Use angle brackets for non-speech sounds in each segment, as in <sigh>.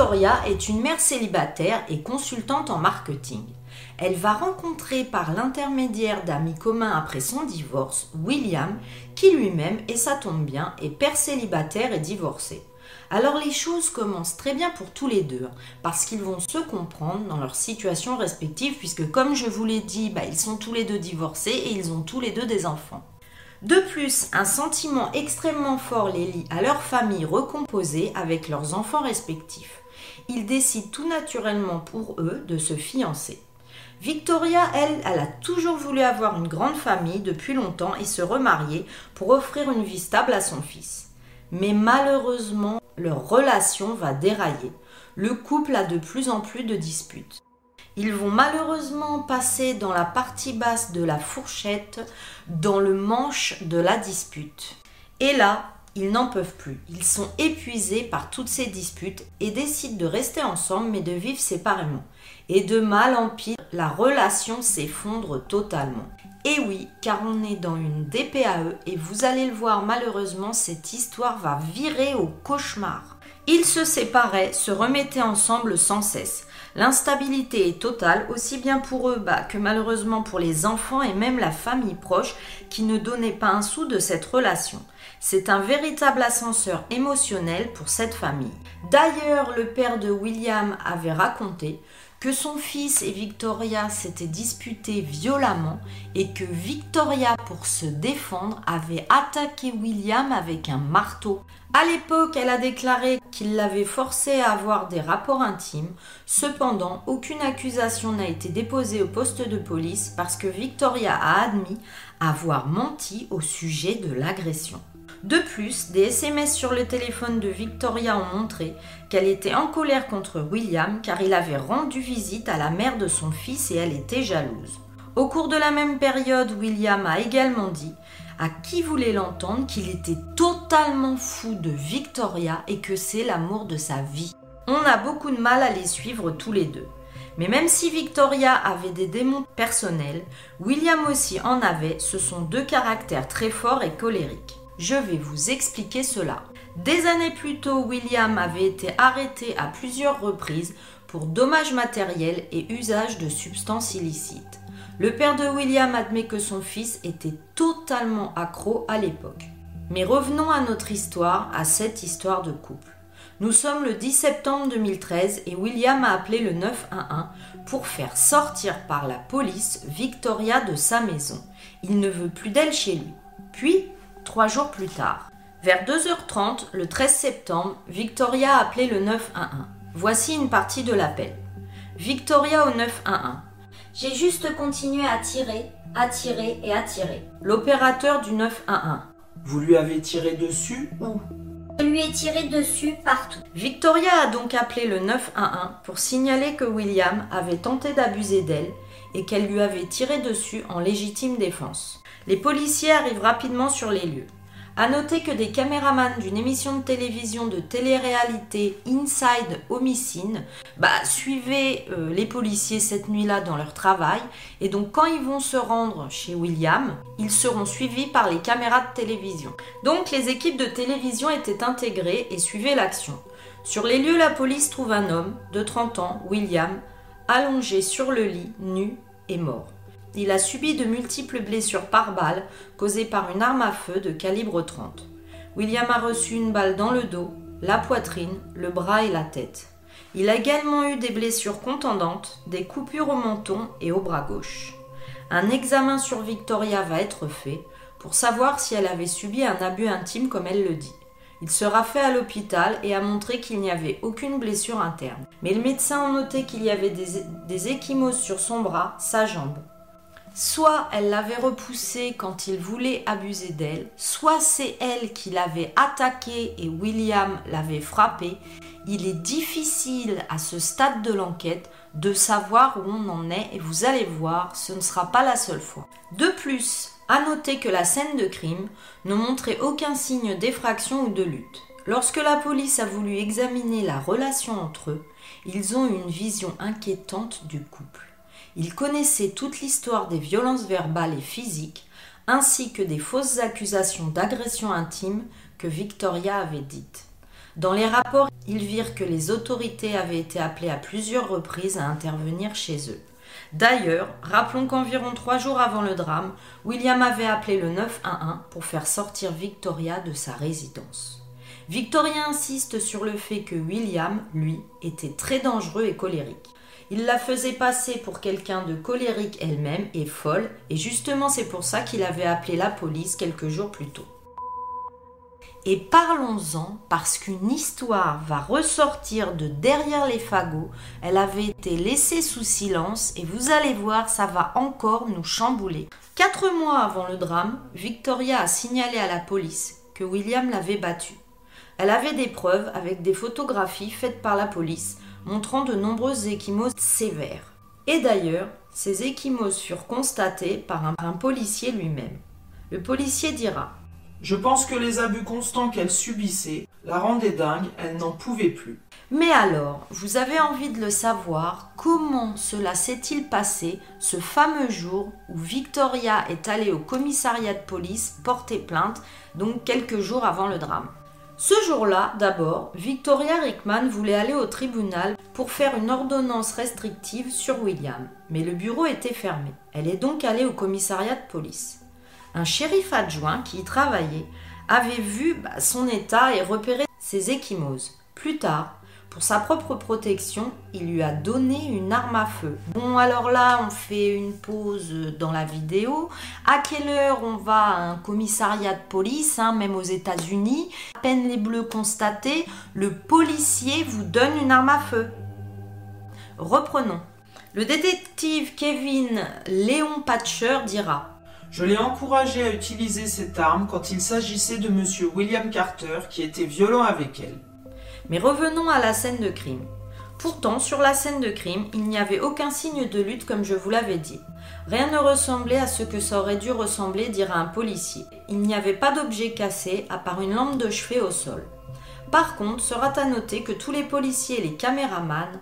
Victoria est une mère célibataire et consultante en marketing. Elle va rencontrer par l'intermédiaire d'amis communs après son divorce William, qui lui-même, et ça tombe bien, est père célibataire et divorcé. Alors les choses commencent très bien pour tous les deux, parce qu'ils vont se comprendre dans leur situation respective, puisque comme je vous l'ai dit, bah, ils sont tous les deux divorcés et ils ont tous les deux des enfants. De plus, un sentiment extrêmement fort les lie à leur famille recomposée avec leurs enfants respectifs. Ils décident tout naturellement pour eux de se fiancer. Victoria, elle, elle a toujours voulu avoir une grande famille depuis longtemps et se remarier pour offrir une vie stable à son fils. Mais malheureusement, leur relation va dérailler. Le couple a de plus en plus de disputes. Ils vont malheureusement passer dans la partie basse de la fourchette, dans le manche de la dispute. Et là, ils n'en peuvent plus. Ils sont épuisés par toutes ces disputes et décident de rester ensemble mais de vivre séparément. Et de mal en pire, la relation s'effondre totalement. Et oui, car on est dans une DPAE et vous allez le voir malheureusement, cette histoire va virer au cauchemar. Ils se séparaient, se remettaient ensemble sans cesse. L'instabilité est totale, aussi bien pour eux bah, que malheureusement pour les enfants et même la famille proche qui ne donnait pas un sou de cette relation. C'est un véritable ascenseur émotionnel pour cette famille. D'ailleurs, le père de William avait raconté que son fils et Victoria s'étaient disputés violemment et que Victoria, pour se défendre, avait attaqué William avec un marteau. À l'époque, elle a déclaré qu'il l'avait forcé à avoir des rapports intimes. Cependant, aucune accusation n'a été déposée au poste de police parce que Victoria a admis avoir menti au sujet de l'agression. De plus, des SMS sur le téléphone de Victoria ont montré qu'elle était en colère contre William car il avait rendu visite à la mère de son fils et elle était jalouse. Au cours de la même période, William a également dit à qui voulait l'entendre qu'il était totalement fou de Victoria et que c'est l'amour de sa vie. On a beaucoup de mal à les suivre tous les deux. Mais même si Victoria avait des démons personnels, William aussi en avait, ce sont deux caractères très forts et colériques. Je vais vous expliquer cela. Des années plus tôt, William avait été arrêté à plusieurs reprises pour dommages matériels et usage de substances illicites. Le père de William admet que son fils était totalement accro à l'époque. Mais revenons à notre histoire, à cette histoire de couple. Nous sommes le 10 septembre 2013 et William a appelé le 911 pour faire sortir par la police Victoria de sa maison. Il ne veut plus d'elle chez lui. Puis, trois jours plus tard. Vers 2h30, le 13 septembre, Victoria a appelé le 911. Voici une partie de l'appel. Victoria au 911. J'ai juste continué à tirer, à tirer et à tirer. L'opérateur du 911. Vous lui avez tiré dessus Où Je lui ai tiré dessus partout. Victoria a donc appelé le 911 pour signaler que William avait tenté d'abuser d'elle et qu'elle lui avait tiré dessus en légitime défense. Les policiers arrivent rapidement sur les lieux. À noter que des caméramans d'une émission de télévision de télé-réalité Inside Homicide bah, suivaient euh, les policiers cette nuit-là dans leur travail. Et donc, quand ils vont se rendre chez William, ils seront suivis par les caméras de télévision. Donc, les équipes de télévision étaient intégrées et suivaient l'action. Sur les lieux, la police trouve un homme de 30 ans, William, allongé sur le lit, nu et mort. Il a subi de multiples blessures par balle causées par une arme à feu de calibre 30. William a reçu une balle dans le dos, la poitrine, le bras et la tête. Il a également eu des blessures contendantes, des coupures au menton et au bras gauche. Un examen sur Victoria va être fait pour savoir si elle avait subi un abus intime comme elle le dit. Il sera fait à l'hôpital et a montré qu'il n'y avait aucune blessure interne. Mais le médecin a noté qu'il y avait des, des échymoses sur son bras, sa jambe. Soit elle l'avait repoussé quand il voulait abuser d'elle, soit c'est elle qui l'avait attaqué et William l'avait frappé. Il est difficile à ce stade de l'enquête de savoir où on en est et vous allez voir, ce ne sera pas la seule fois. De plus, à noter que la scène de crime ne montrait aucun signe d'effraction ou de lutte. Lorsque la police a voulu examiner la relation entre eux, ils ont une vision inquiétante du couple. Ils connaissaient toute l'histoire des violences verbales et physiques, ainsi que des fausses accusations d'agression intime que Victoria avait dites. Dans les rapports, ils virent que les autorités avaient été appelées à plusieurs reprises à intervenir chez eux. D'ailleurs, rappelons qu'environ trois jours avant le drame, William avait appelé le 911 pour faire sortir Victoria de sa résidence. Victoria insiste sur le fait que William, lui, était très dangereux et colérique. Il la faisait passer pour quelqu'un de colérique elle-même et folle, et justement c'est pour ça qu'il avait appelé la police quelques jours plus tôt. Et parlons-en parce qu'une histoire va ressortir de derrière les fagots. Elle avait été laissée sous silence et vous allez voir, ça va encore nous chambouler. Quatre mois avant le drame, Victoria a signalé à la police que William l'avait battue. Elle avait des preuves avec des photographies faites par la police montrant de nombreuses échymoses sévères. Et d'ailleurs, ces échymoses furent constatées par un, un policier lui-même. Le policier dira Je pense que les abus constants qu'elle subissait la rendaient dingue, elle n'en pouvait plus. Mais alors, vous avez envie de le savoir, comment cela s'est-il passé ce fameux jour où Victoria est allée au commissariat de police porter plainte, donc quelques jours avant le drame? Ce jour-là, d'abord, Victoria Rickman voulait aller au tribunal pour faire une ordonnance restrictive sur William, mais le bureau était fermé. Elle est donc allée au commissariat de police. Un shérif adjoint qui y travaillait avait vu bah, son état et repéré ses échymoses. Plus tard, pour sa propre protection, il lui a donné une arme à feu. Bon, alors là, on fait une pause dans la vidéo. À quelle heure on va à un commissariat de police, hein, même aux États-Unis? À peine les bleus constatés, le policier vous donne une arme à feu. Reprenons. Le détective Kevin Léon Patcher dira Je l'ai encouragé à utiliser cette arme quand il s'agissait de M. William Carter qui était violent avec elle. Mais revenons à la scène de crime. Pourtant, sur la scène de crime, il n'y avait aucun signe de lutte comme je vous l'avais dit. Rien ne ressemblait à ce que ça aurait dû ressembler, dira un policier. Il n'y avait pas d'objet cassé à part une lampe de chevet au sol. Par contre, sera à noter que tous les policiers et les caméramans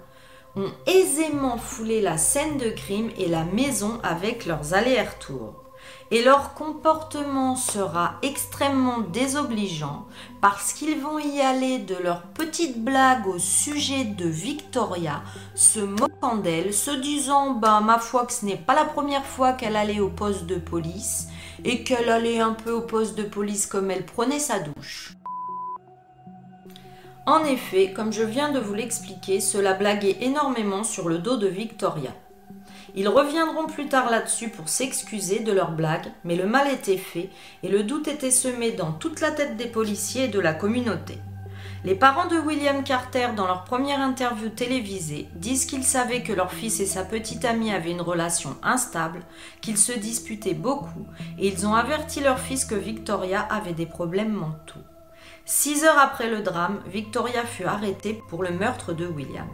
ont aisément foulé la scène de crime et la maison avec leurs allers-retours et leur comportement sera extrêmement désobligeant parce qu'ils vont y aller de leurs petites blagues au sujet de Victoria, se moquant d'elle, se disant bah ma foi que ce n'est pas la première fois qu'elle allait au poste de police et qu'elle allait un peu au poste de police comme elle prenait sa douche. En effet, comme je viens de vous l'expliquer, cela blaguait énormément sur le dos de Victoria. Ils reviendront plus tard là-dessus pour s'excuser de leur blague, mais le mal était fait et le doute était semé dans toute la tête des policiers et de la communauté. Les parents de William Carter, dans leur première interview télévisée, disent qu'ils savaient que leur fils et sa petite amie avaient une relation instable, qu'ils se disputaient beaucoup, et ils ont averti leur fils que Victoria avait des problèmes mentaux. Six heures après le drame, Victoria fut arrêtée pour le meurtre de William.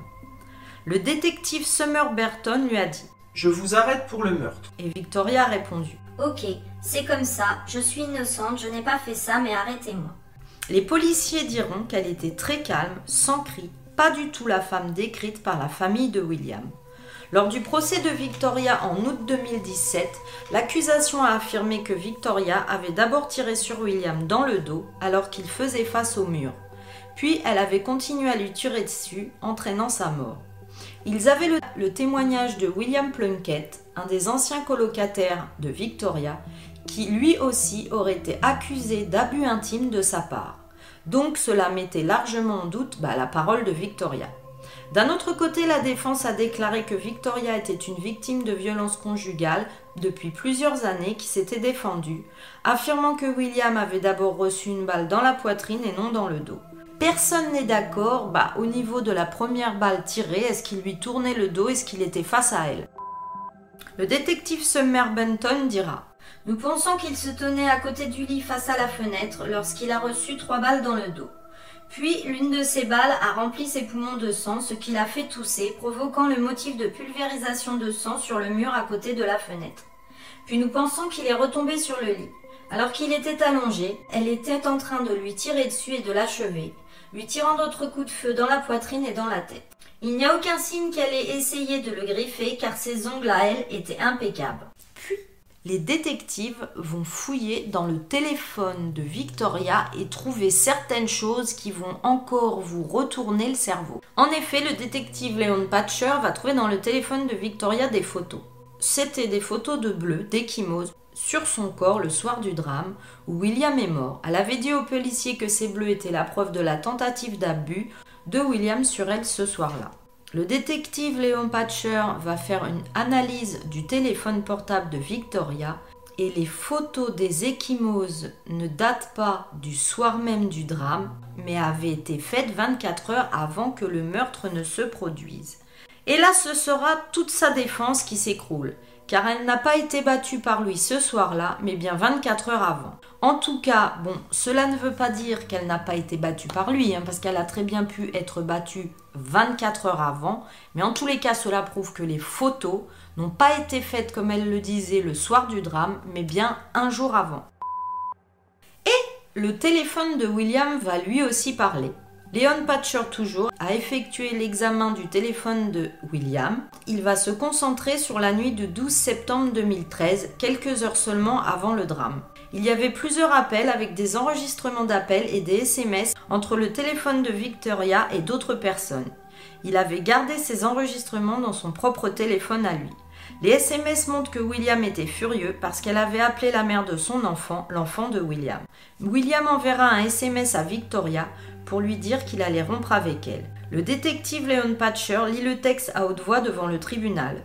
Le détective Summer Burton lui a dit je vous arrête pour le meurtre. Et Victoria a répondu. Ok, c'est comme ça, je suis innocente, je n'ai pas fait ça, mais arrêtez-moi. Les policiers diront qu'elle était très calme, sans cri, pas du tout la femme décrite par la famille de William. Lors du procès de Victoria en août 2017, l'accusation a affirmé que Victoria avait d'abord tiré sur William dans le dos alors qu'il faisait face au mur. Puis elle avait continué à lui tirer dessus, entraînant sa mort. Ils avaient le, témoignage de William Plunkett, un des anciens colocataires de Victoria, qui lui aussi aurait été accusé d'abus intimes de sa part. Donc cela mettait largement en doute bah, la parole de Victoria. D'un autre côté, la défense a déclaré que Victoria était une victime de violences conjugales depuis plusieurs années qui s'était défendue, affirmant que William avait d'abord reçu une balle dans la poitrine et non dans le dos. Personne n'est d'accord bah, au niveau de la première balle tirée, est-ce qu'il lui tournait le dos, est-ce qu'il était face à elle? Le détective Summer Benton dira Nous pensons qu'il se tenait à côté du lit face à la fenêtre lorsqu'il a reçu trois balles dans le dos. Puis l'une de ces balles a rempli ses poumons de sang, ce qui l'a fait tousser, provoquant le motif de pulvérisation de sang sur le mur à côté de la fenêtre. Puis nous pensons qu'il est retombé sur le lit. Alors qu'il était allongé, elle était en train de lui tirer dessus et de l'achever, lui tirant d'autres coups de feu dans la poitrine et dans la tête. Il n'y a aucun signe qu'elle ait essayé de le griffer car ses ongles à elle étaient impeccables. Puis, les détectives vont fouiller dans le téléphone de Victoria et trouver certaines choses qui vont encore vous retourner le cerveau. En effet, le détective Léon Patcher va trouver dans le téléphone de Victoria des photos. C'était des photos de bleu, d'échymose, sur son corps le soir du drame où William est mort. Elle avait dit aux policiers que ces bleus étaient la preuve de la tentative d'abus de William sur elle ce soir-là. Le détective Léon Patcher va faire une analyse du téléphone portable de Victoria et les photos des échymoses ne datent pas du soir même du drame, mais avaient été faites 24 heures avant que le meurtre ne se produise. Et là, ce sera toute sa défense qui s'écroule car elle n'a pas été battue par lui ce soir-là, mais bien 24 heures avant. En tout cas, bon, cela ne veut pas dire qu'elle n'a pas été battue par lui, hein, parce qu'elle a très bien pu être battue 24 heures avant, mais en tous les cas, cela prouve que les photos n'ont pas été faites comme elle le disait le soir du drame, mais bien un jour avant. Et le téléphone de William va lui aussi parler. Léon Patcher toujours a effectué l'examen du téléphone de William. Il va se concentrer sur la nuit de 12 septembre 2013, quelques heures seulement avant le drame. Il y avait plusieurs appels avec des enregistrements d'appels et des SMS entre le téléphone de Victoria et d'autres personnes. Il avait gardé ces enregistrements dans son propre téléphone à lui. Les SMS montrent que William était furieux parce qu'elle avait appelé la mère de son enfant, l'enfant de William. William enverra un SMS à Victoria pour lui dire qu'il allait rompre avec elle. Le détective Leon Patcher lit le texte à haute voix devant le tribunal.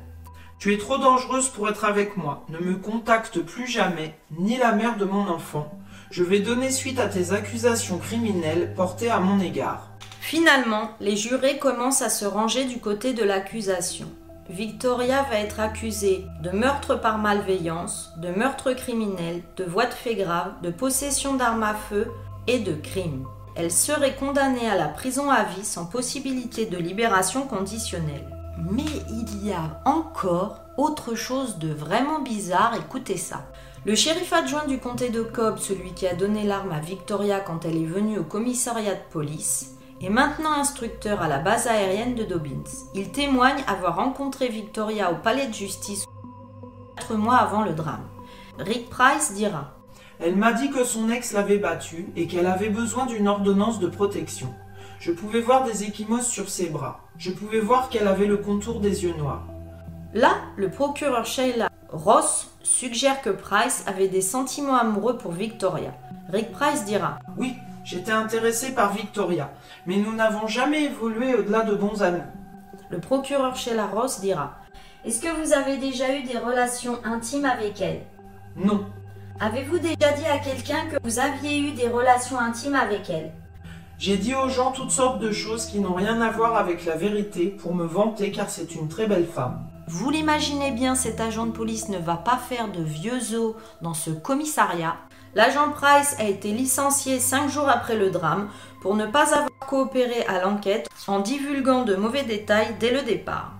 Tu es trop dangereuse pour être avec moi. Ne me contacte plus jamais, ni la mère de mon enfant. Je vais donner suite à tes accusations criminelles portées à mon égard. Finalement, les jurés commencent à se ranger du côté de l'accusation. Victoria va être accusée de meurtre par malveillance, de meurtre criminel, de voie de fait grave, de possession d'armes à feu et de crime elle serait condamnée à la prison à vie sans possibilité de libération conditionnelle. Mais il y a encore autre chose de vraiment bizarre, écoutez ça. Le shérif adjoint du comté de Cobb, celui qui a donné l'arme à Victoria quand elle est venue au commissariat de police, est maintenant instructeur à la base aérienne de Dobbins. Il témoigne avoir rencontré Victoria au palais de justice quatre mois avant le drame. Rick Price dira elle m'a dit que son ex l'avait battue et qu'elle avait besoin d'une ordonnance de protection. Je pouvais voir des échymoses sur ses bras. Je pouvais voir qu'elle avait le contour des yeux noirs. Là, le procureur Sheila Ross suggère que Price avait des sentiments amoureux pour Victoria. Rick Price dira Oui, j'étais intéressé par Victoria, mais nous n'avons jamais évolué au-delà de bons amis. Le procureur Sheila Ross dira Est-ce que vous avez déjà eu des relations intimes avec elle? Non, Avez-vous déjà dit à quelqu'un que vous aviez eu des relations intimes avec elle? J'ai dit aux gens toutes sortes de choses qui n'ont rien à voir avec la vérité pour me vanter car c'est une très belle femme. Vous l'imaginez bien, cet agent de police ne va pas faire de vieux os dans ce commissariat. L'agent Price a été licencié cinq jours après le drame pour ne pas avoir coopéré à l'enquête en divulguant de mauvais détails dès le départ.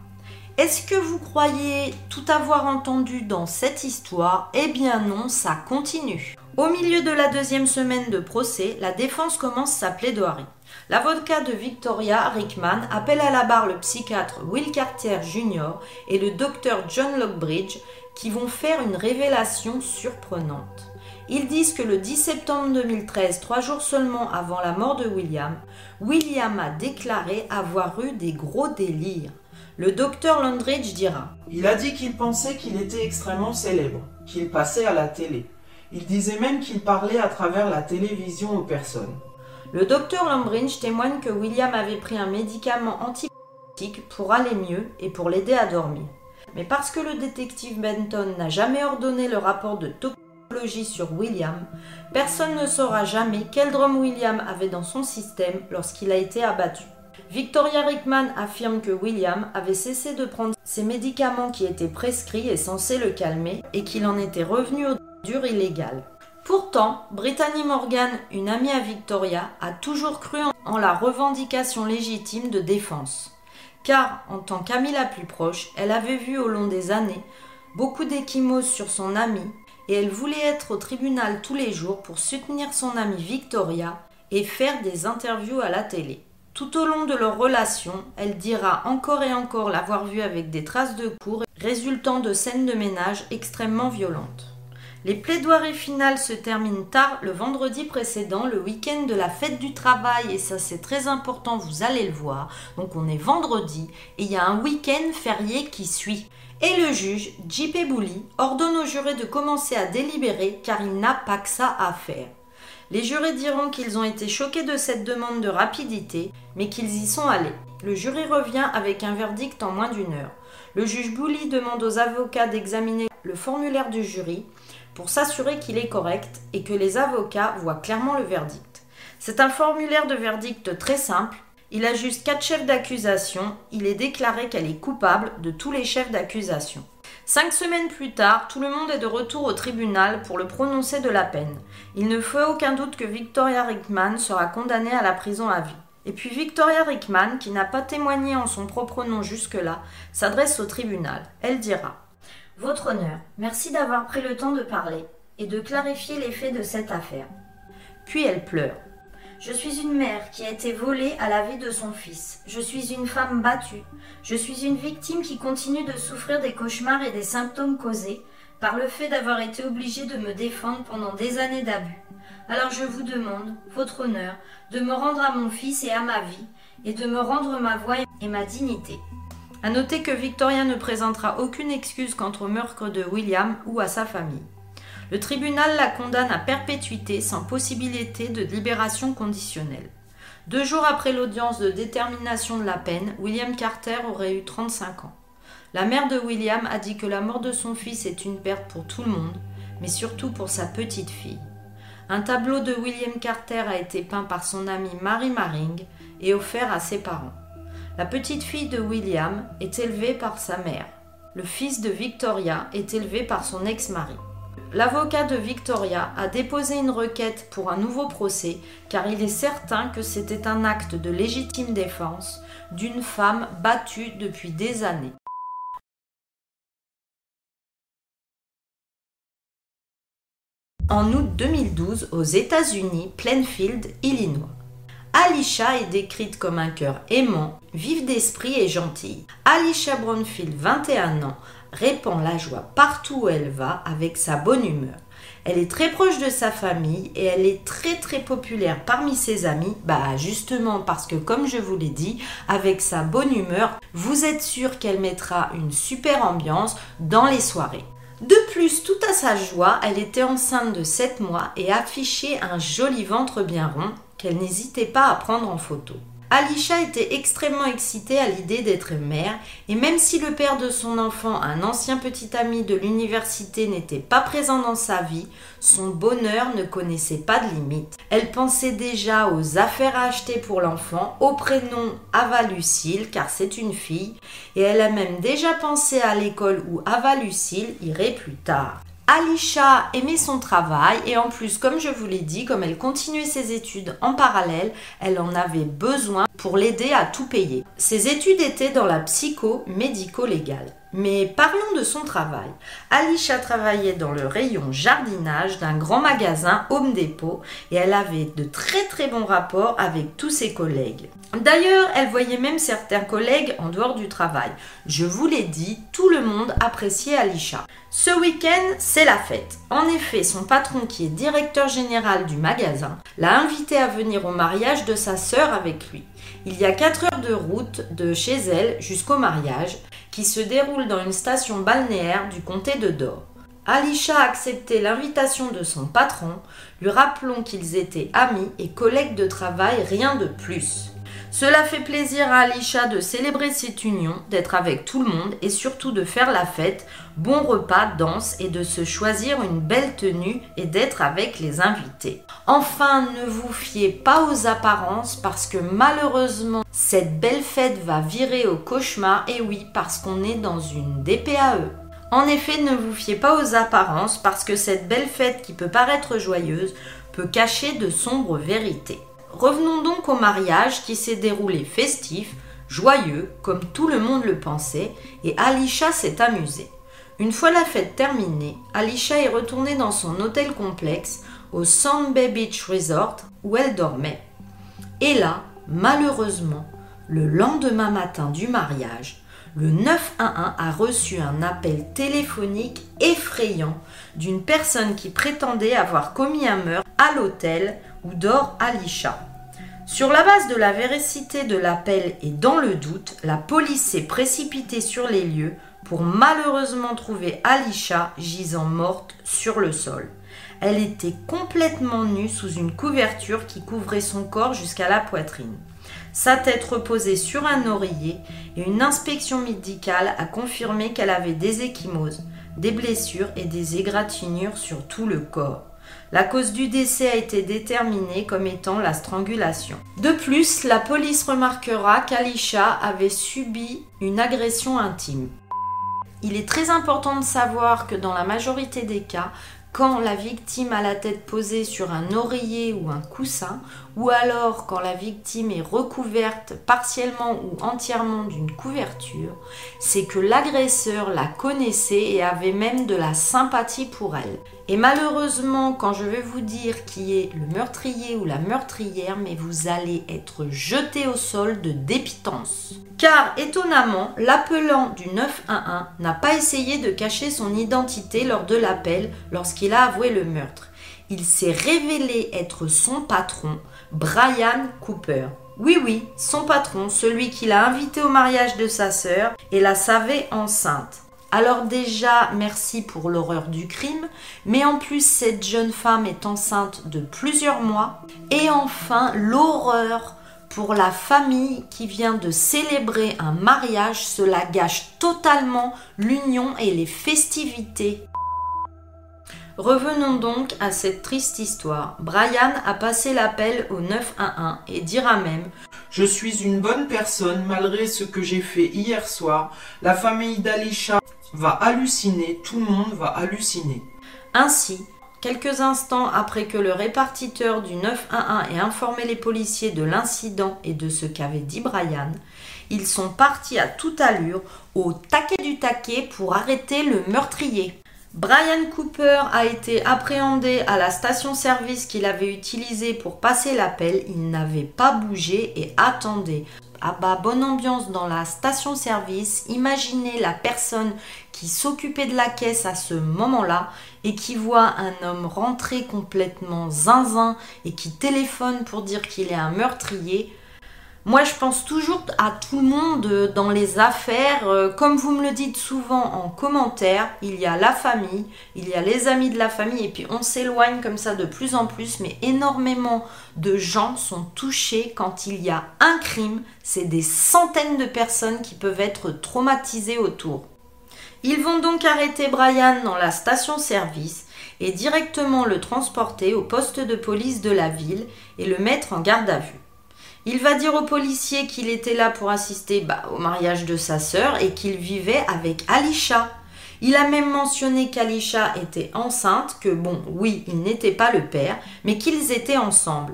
Est-ce que vous croyez tout avoir entendu dans cette histoire? Eh bien non, ça continue. Au milieu de la deuxième semaine de procès, la défense commence sa plaidoirie. L'avocat de Victoria, Rickman, appelle à la barre le psychiatre Will Carter Jr. et le docteur John Lockbridge qui vont faire une révélation surprenante. Ils disent que le 10 septembre 2013, trois jours seulement avant la mort de William, William a déclaré avoir eu des gros délires. Le docteur Landridge dira Il a dit qu'il pensait qu'il était extrêmement célèbre, qu'il passait à la télé. Il disait même qu'il parlait à travers la télévision aux personnes. Le docteur Landridge témoigne que William avait pris un médicament antibiotique pour aller mieux et pour l'aider à dormir. Mais parce que le détective Benton n'a jamais ordonné le rapport de toxicologie sur William, personne ne saura jamais quel drame William avait dans son système lorsqu'il a été abattu. Victoria Rickman affirme que William avait cessé de prendre ses médicaments qui étaient prescrits et censés le calmer et qu'il en était revenu au dur illégal. Pourtant, Brittany Morgan, une amie à Victoria, a toujours cru en la revendication légitime de défense. Car, en tant qu'amie la plus proche, elle avait vu au long des années beaucoup d'échymoses sur son amie et elle voulait être au tribunal tous les jours pour soutenir son amie Victoria et faire des interviews à la télé. Tout au long de leur relation, elle dira encore et encore l'avoir vue avec des traces de coups résultant de scènes de ménage extrêmement violentes. Les plaidoiries finales se terminent tard le vendredi précédent, le week-end de la fête du travail, et ça c'est très important, vous allez le voir. Donc on est vendredi et il y a un week-end férié qui suit. Et le juge, J.P. Bouli, ordonne aux jurés de commencer à délibérer car il n'a pas que ça à faire. Les jurés diront qu'ils ont été choqués de cette demande de rapidité, mais qu'ils y sont allés. Le jury revient avec un verdict en moins d'une heure. Le juge Bouli demande aux avocats d'examiner le formulaire du jury pour s'assurer qu'il est correct et que les avocats voient clairement le verdict. C'est un formulaire de verdict très simple. Il a juste quatre chefs d'accusation. Il est déclaré qu'elle est coupable de tous les chefs d'accusation. Cinq semaines plus tard, tout le monde est de retour au tribunal pour le prononcer de la peine. Il ne fait aucun doute que Victoria Rickman sera condamnée à la prison à vie. Et puis Victoria Rickman, qui n'a pas témoigné en son propre nom jusque-là, s'adresse au tribunal. Elle dira votre honneur, merci d'avoir pris le temps de parler et de clarifier les faits de cette affaire. Puis elle pleure. Je suis une mère qui a été volée à la vie de son fils. Je suis une femme battue. Je suis une victime qui continue de souffrir des cauchemars et des symptômes causés par le fait d'avoir été obligée de me défendre pendant des années d'abus. Alors je vous demande, votre honneur, de me rendre à mon fils et à ma vie, et de me rendre ma voix et ma dignité. À noter que Victoria ne présentera aucune excuse contre au meurtre de William ou à sa famille. Le tribunal la condamne à perpétuité sans possibilité de libération conditionnelle. Deux jours après l'audience de détermination de la peine, William Carter aurait eu 35 ans. La mère de William a dit que la mort de son fils est une perte pour tout le monde, mais surtout pour sa petite fille. Un tableau de William Carter a été peint par son amie Mary Maring et offert à ses parents. La petite fille de William est élevée par sa mère. Le fils de Victoria est élevé par son ex-mari. L'avocat de Victoria a déposé une requête pour un nouveau procès car il est certain que c'était un acte de légitime défense d'une femme battue depuis des années. En août 2012, aux États-Unis, Plainfield, Illinois. Alicia est décrite comme un cœur aimant, vive d'esprit et gentille. Alicia Brownfield, 21 ans, répand la joie partout où elle va avec sa bonne humeur. Elle est très proche de sa famille et elle est très très populaire parmi ses amis, bah justement parce que comme je vous l'ai dit, avec sa bonne humeur, vous êtes sûr qu'elle mettra une super ambiance dans les soirées. De plus, tout à sa joie, elle était enceinte de 7 mois et affichait un joli ventre bien rond qu'elle n'hésitait pas à prendre en photo. Alicia était extrêmement excitée à l'idée d'être mère, et même si le père de son enfant, un ancien petit ami de l'université, n'était pas présent dans sa vie, son bonheur ne connaissait pas de limite. Elle pensait déjà aux affaires à acheter pour l'enfant, au prénom Ava Lucille, car c'est une fille, et elle a même déjà pensé à l'école où Ava Lucille irait plus tard. Alicia aimait son travail et en plus, comme je vous l'ai dit, comme elle continuait ses études en parallèle, elle en avait besoin pour l'aider à tout payer. Ses études étaient dans la psycho-médico-légale. Mais parlons de son travail. Alicia travaillait dans le rayon jardinage d'un grand magasin Home Depot et elle avait de très très bons rapports avec tous ses collègues. D'ailleurs, elle voyait même certains collègues en dehors du travail. Je vous l'ai dit, tout le monde appréciait Alicia. Ce week-end, c'est la fête. En effet, son patron, qui est directeur général du magasin, l'a invité à venir au mariage de sa sœur avec lui. Il y a 4 heures de route de chez elle jusqu'au mariage qui se déroule dans une station balnéaire du comté de Dor. Alicia a accepté l'invitation de son patron, lui rappelons qu'ils étaient amis et collègues de travail, rien de plus. Cela fait plaisir à Alicia de célébrer cette union, d'être avec tout le monde et surtout de faire la fête, bon repas, danse et de se choisir une belle tenue et d'être avec les invités. Enfin, ne vous fiez pas aux apparences parce que malheureusement, cette belle fête va virer au cauchemar et oui, parce qu'on est dans une DPAE. En effet, ne vous fiez pas aux apparences parce que cette belle fête qui peut paraître joyeuse peut cacher de sombres vérités. Revenons donc au mariage qui s'est déroulé festif, joyeux, comme tout le monde le pensait, et Alisha s'est amusée. Une fois la fête terminée, Alisha est retournée dans son hôtel complexe au Sand Bay Beach Resort où elle dormait. Et là, malheureusement, le lendemain matin du mariage, le 911 a reçu un appel téléphonique effrayant d'une personne qui prétendait avoir commis un meurtre à l'hôtel où dort Alisha. Sur la base de la véracité de l'appel et dans le doute, la police s'est précipitée sur les lieux pour malheureusement trouver Alisha gisant morte sur le sol. Elle était complètement nue sous une couverture qui couvrait son corps jusqu'à la poitrine. Sa tête reposait sur un oreiller et une inspection médicale a confirmé qu'elle avait des échymoses, des blessures et des égratignures sur tout le corps. La cause du décès a été déterminée comme étant la strangulation. De plus, la police remarquera qu'Alisha avait subi une agression intime. Il est très important de savoir que dans la majorité des cas, quand la victime a la tête posée sur un oreiller ou un coussin, ou alors quand la victime est recouverte partiellement ou entièrement d'une couverture, c'est que l'agresseur la connaissait et avait même de la sympathie pour elle. Et malheureusement, quand je vais vous dire qui est le meurtrier ou la meurtrière, mais vous allez être jeté au sol de dépitance. Car étonnamment, l'appelant du 911 n'a pas essayé de cacher son identité lors de l'appel lorsqu'il a avoué le meurtre. Il s'est révélé être son patron, Brian Cooper. Oui, oui, son patron, celui qui l'a invité au mariage de sa sœur et la savait enceinte. Alors déjà, merci pour l'horreur du crime, mais en plus cette jeune femme est enceinte de plusieurs mois. Et enfin, l'horreur pour la famille qui vient de célébrer un mariage, cela gâche totalement l'union et les festivités. Revenons donc à cette triste histoire. Brian a passé l'appel au 911 et dira même Je suis une bonne personne malgré ce que j'ai fait hier soir. La famille d'Alisha va halluciner, tout le monde va halluciner. Ainsi, quelques instants après que le répartiteur du 911 ait informé les policiers de l'incident et de ce qu'avait dit Brian, ils sont partis à toute allure au taquet du taquet pour arrêter le meurtrier. Brian Cooper a été appréhendé à la station-service qu'il avait utilisée pour passer l'appel. Il n'avait pas bougé et attendait. Ah bah, bonne ambiance dans la station-service. Imaginez la personne qui s'occupait de la caisse à ce moment-là et qui voit un homme rentrer complètement zinzin et qui téléphone pour dire qu'il est un meurtrier. Moi, je pense toujours à tout le monde dans les affaires. Euh, comme vous me le dites souvent en commentaire, il y a la famille, il y a les amis de la famille, et puis on s'éloigne comme ça de plus en plus, mais énormément de gens sont touchés quand il y a un crime. C'est des centaines de personnes qui peuvent être traumatisées autour. Ils vont donc arrêter Brian dans la station-service et directement le transporter au poste de police de la ville et le mettre en garde à vue. Il va dire au policier qu'il était là pour assister bah, au mariage de sa sœur et qu'il vivait avec Alisha. Il a même mentionné qu'Alisha était enceinte, que bon, oui, il n'était pas le père, mais qu'ils étaient ensemble.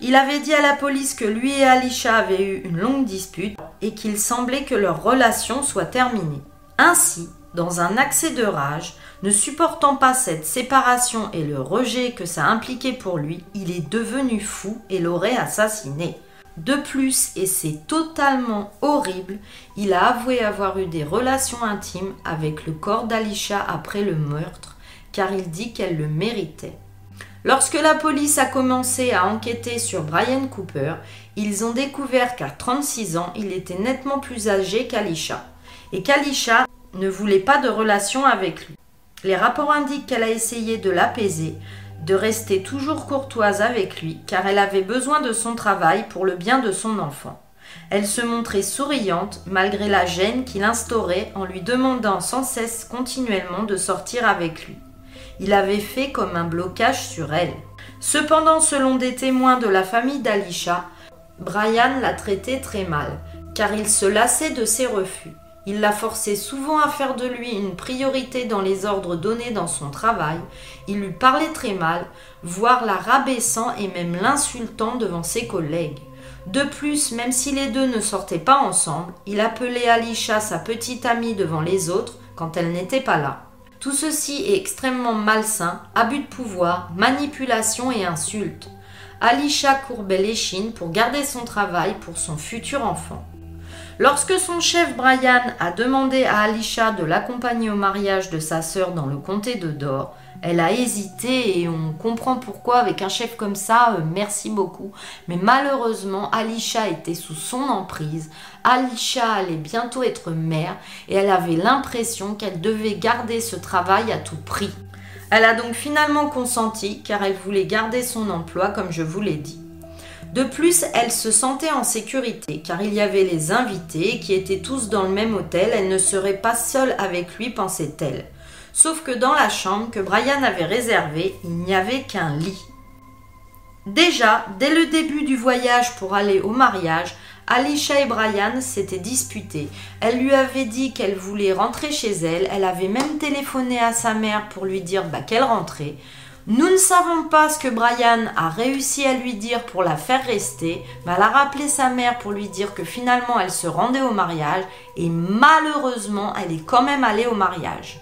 Il avait dit à la police que lui et Alisha avaient eu une longue dispute et qu'il semblait que leur relation soit terminée. Ainsi, dans un accès de rage, ne supportant pas cette séparation et le rejet que ça impliquait pour lui, il est devenu fou et l'aurait assassiné. De plus, et c'est totalement horrible, il a avoué avoir eu des relations intimes avec le corps d'Alisha après le meurtre, car il dit qu'elle le méritait. Lorsque la police a commencé à enquêter sur Brian Cooper, ils ont découvert qu'à 36 ans, il était nettement plus âgé qu'Alisha, et qu'Alisha ne voulait pas de relation avec lui. Les rapports indiquent qu'elle a essayé de l'apaiser, de rester toujours courtoise avec lui, car elle avait besoin de son travail pour le bien de son enfant. Elle se montrait souriante malgré la gêne qu'il instaurait en lui demandant sans cesse continuellement de sortir avec lui. Il avait fait comme un blocage sur elle. Cependant, selon des témoins de la famille d'Alisha, Brian la traitait très mal, car il se lassait de ses refus. Il la forçait souvent à faire de lui une priorité dans les ordres donnés dans son travail. Il lui parlait très mal, voire la rabaissant et même l'insultant devant ses collègues. De plus, même si les deux ne sortaient pas ensemble, il appelait Alisha sa petite amie devant les autres quand elle n'était pas là. Tout ceci est extrêmement malsain, abus de pouvoir, manipulation et insulte. Alisha courbait l'échine pour garder son travail pour son futur enfant. Lorsque son chef Brian a demandé à Alisha de l'accompagner au mariage de sa sœur dans le comté de Dor, elle a hésité et on comprend pourquoi avec un chef comme ça, euh, merci beaucoup. Mais malheureusement, Alisha était sous son emprise. Alisha allait bientôt être mère et elle avait l'impression qu'elle devait garder ce travail à tout prix. Elle a donc finalement consenti car elle voulait garder son emploi comme je vous l'ai dit. De plus, elle se sentait en sécurité car il y avait les invités qui étaient tous dans le même hôtel, elle ne serait pas seule avec lui, pensait-elle. Sauf que dans la chambre que Brian avait réservée, il n'y avait qu'un lit. Déjà, dès le début du voyage pour aller au mariage, Alicia et Brian s'étaient disputés. Elle lui avait dit qu'elle voulait rentrer chez elle, elle avait même téléphoné à sa mère pour lui dire bah, qu'elle rentrait. Nous ne savons pas ce que Brian a réussi à lui dire pour la faire rester, mais elle a rappelé sa mère pour lui dire que finalement elle se rendait au mariage et malheureusement elle est quand même allée au mariage.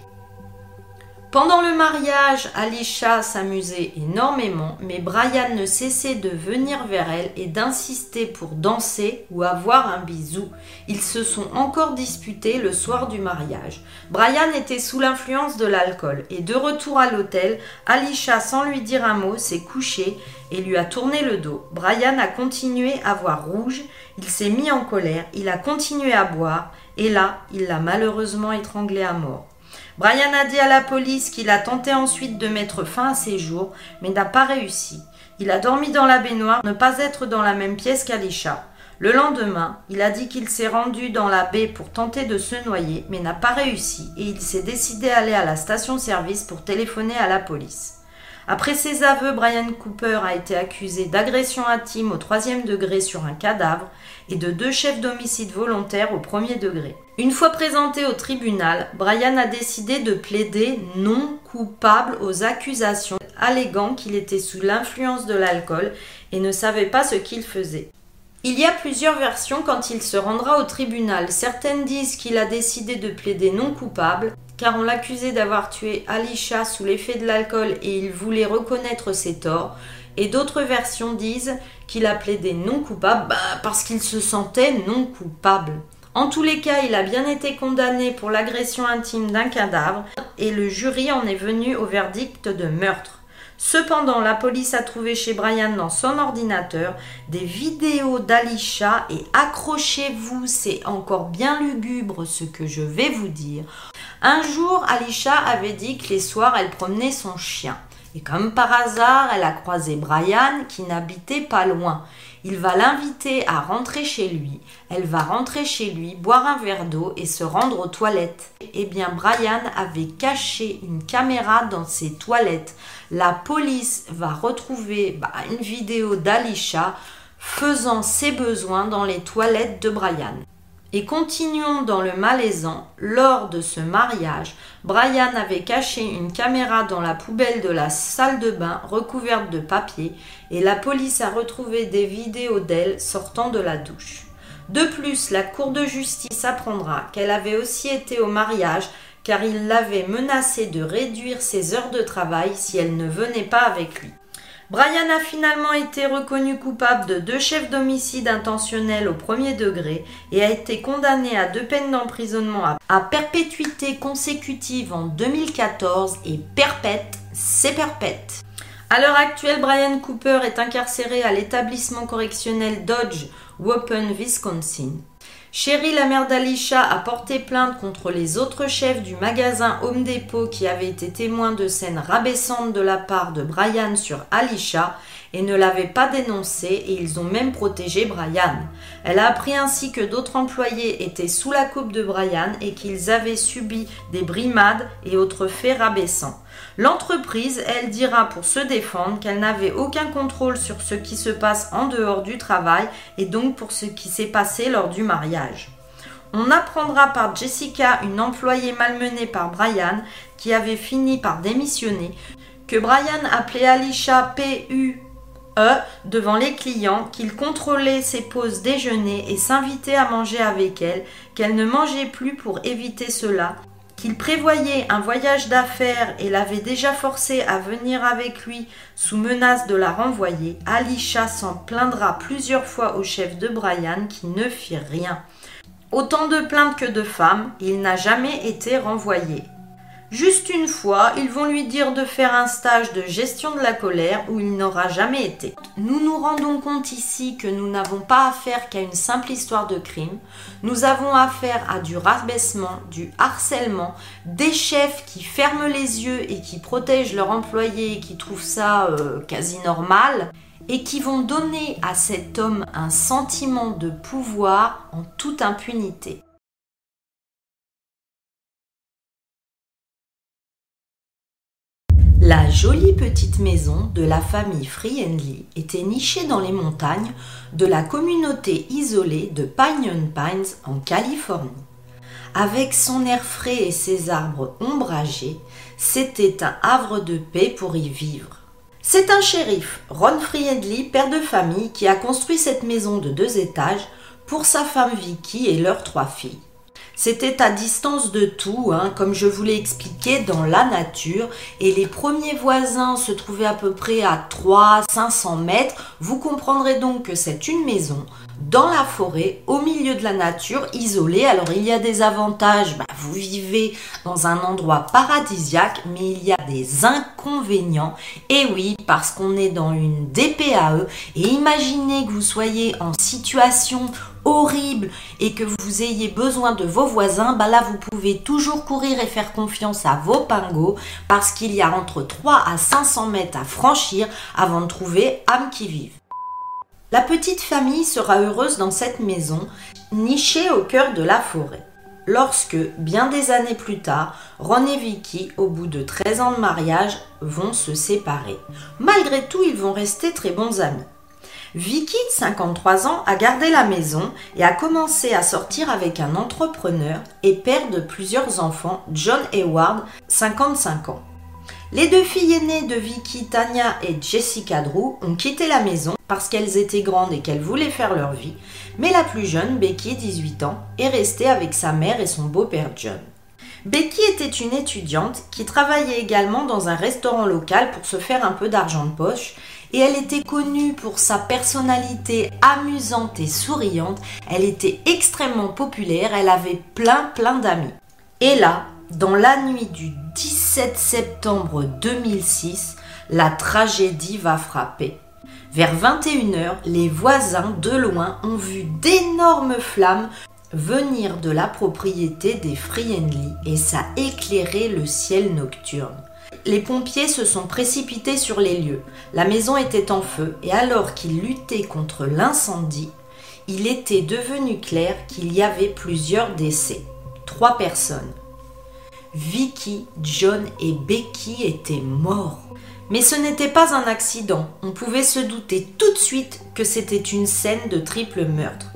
Pendant le mariage, Alicia s'amusait énormément, mais Brian ne cessait de venir vers elle et d'insister pour danser ou avoir un bisou. Ils se sont encore disputés le soir du mariage. Brian était sous l'influence de l'alcool et de retour à l'hôtel, Alicia, sans lui dire un mot, s'est couchée et lui a tourné le dos. Brian a continué à voir rouge, il s'est mis en colère, il a continué à boire et là, il l'a malheureusement étranglé à mort. Brian a dit à la police qu'il a tenté ensuite de mettre fin à ses jours, mais n'a pas réussi. Il a dormi dans la baignoire, ne pas être dans la même pièce qu'Alisha. Le lendemain, il a dit qu'il s'est rendu dans la baie pour tenter de se noyer, mais n'a pas réussi, et il s'est décidé à aller à la station-service pour téléphoner à la police. Après ses aveux, Brian Cooper a été accusé d'agression intime au troisième degré sur un cadavre et de deux chefs d'homicide volontaire au premier degré. Une fois présenté au tribunal, Brian a décidé de plaider non coupable aux accusations, alléguant qu'il était sous l'influence de l'alcool et ne savait pas ce qu'il faisait. Il y a plusieurs versions quand il se rendra au tribunal. Certaines disent qu'il a décidé de plaider non coupable, car on l'accusait d'avoir tué Alisha sous l'effet de l'alcool et il voulait reconnaître ses torts. Et d'autres versions disent qu'il a plaidé non coupable bah, parce qu'il se sentait non coupable. En tous les cas, il a bien été condamné pour l'agression intime d'un cadavre et le jury en est venu au verdict de meurtre. Cependant, la police a trouvé chez Brian dans son ordinateur des vidéos d'Alisha et accrochez-vous, c'est encore bien lugubre ce que je vais vous dire. Un jour, Alisha avait dit que les soirs, elle promenait son chien. Et comme par hasard, elle a croisé Brian qui n'habitait pas loin. Il va l'inviter à rentrer chez lui. Elle va rentrer chez lui, boire un verre d'eau et se rendre aux toilettes. Eh bien, Brian avait caché une caméra dans ses toilettes. La police va retrouver bah, une vidéo d'Alisha faisant ses besoins dans les toilettes de Brian. Et continuons dans le malaisant. Lors de ce mariage, Brian avait caché une caméra dans la poubelle de la salle de bain recouverte de papier et la police a retrouvé des vidéos d'elle sortant de la douche. De plus, la Cour de justice apprendra qu'elle avait aussi été au mariage car il l'avait menacée de réduire ses heures de travail si elle ne venait pas avec lui. Brian a finalement été reconnu coupable de deux chefs d'homicide intentionnel au premier degré et a été condamné à deux peines d'emprisonnement à perpétuité consécutive en 2014 et perpète, c'est perpète. À l'heure actuelle, Brian Cooper est incarcéré à l'établissement correctionnel Dodge, Wapen, Wisconsin. Sherry, la mère d'Alisha, a porté plainte contre les autres chefs du magasin Home Depot qui avaient été témoins de scènes rabaissantes de la part de Brian sur Alisha et ne l'avaient pas dénoncé et ils ont même protégé Brian. Elle a appris ainsi que d'autres employés étaient sous la coupe de Brian et qu'ils avaient subi des brimades et autres faits rabaissants. L'entreprise, elle dira pour se défendre qu'elle n'avait aucun contrôle sur ce qui se passe en dehors du travail et donc pour ce qui s'est passé lors du mariage. On apprendra par Jessica, une employée malmenée par Brian, qui avait fini par démissionner, que Brian appelait Alicia PU E devant les clients, qu'il contrôlait ses pauses déjeuner et s'invitait à manger avec elle, qu'elle ne mangeait plus pour éviter cela, qu'il prévoyait un voyage d'affaires et l'avait déjà forcée à venir avec lui sous menace de la renvoyer, Alicia s'en plaindra plusieurs fois au chef de Brian qui ne fit rien. Autant de plaintes que de femmes, il n'a jamais été renvoyé. Juste une fois, ils vont lui dire de faire un stage de gestion de la colère où il n'aura jamais été. Nous nous rendons compte ici que nous n'avons pas affaire qu'à une simple histoire de crime. Nous avons affaire à du rabaissement, du harcèlement, des chefs qui ferment les yeux et qui protègent leurs employés et qui trouvent ça euh, quasi normal et qui vont donner à cet homme un sentiment de pouvoir en toute impunité. La jolie petite maison de la famille Friendly était nichée dans les montagnes de la communauté isolée de Pinyon Pines en Californie. Avec son air frais et ses arbres ombragés, c'était un havre de paix pour y vivre. C'est un shérif, Ron Friendly, père de famille, qui a construit cette maison de deux étages pour sa femme Vicky et leurs trois filles. C'était à distance de tout, hein, comme je vous l'ai expliqué, dans la nature, et les premiers voisins se trouvaient à peu près à 300-500 mètres. Vous comprendrez donc que c'est une maison dans la forêt, au milieu de la nature, isolée. Alors il y a des avantages, bah, vous vivez dans un endroit paradisiaque, mais il y a des inconvénients. Et oui, parce qu'on est dans une DPAE, et imaginez que vous soyez en situation horrible et que vous ayez besoin de vos voisins, bah là vous pouvez toujours courir et faire confiance à vos pingos parce qu'il y a entre 3 à 500 mètres à franchir avant de trouver âme qui vive. La petite famille sera heureuse dans cette maison, nichée au cœur de la forêt. Lorsque, bien des années plus tard, Ron et Vicky, au bout de 13 ans de mariage, vont se séparer. Malgré tout, ils vont rester très bons amis. Vicky, 53 ans, a gardé la maison et a commencé à sortir avec un entrepreneur et père de plusieurs enfants, John Hayward, 55 ans. Les deux filles aînées de Vicky, Tanya et Jessica Drew, ont quitté la maison parce qu'elles étaient grandes et qu'elles voulaient faire leur vie, mais la plus jeune, Becky, 18 ans, est restée avec sa mère et son beau-père John. Becky était une étudiante qui travaillait également dans un restaurant local pour se faire un peu d'argent de poche et elle était connue pour sa personnalité amusante et souriante. Elle était extrêmement populaire, elle avait plein plein d'amis. Et là, dans la nuit du 17 septembre 2006, la tragédie va frapper. Vers 21h, les voisins de loin ont vu d'énormes flammes venir de la propriété des Friendly et ça éclairait le ciel nocturne les pompiers se sont précipités sur les lieux. La maison était en feu et alors qu'ils luttaient contre l'incendie, il était devenu clair qu'il y avait plusieurs décès. Trois personnes. Vicky, John et Becky étaient morts. Mais ce n'était pas un accident. On pouvait se douter tout de suite que c'était une scène de triple meurtre.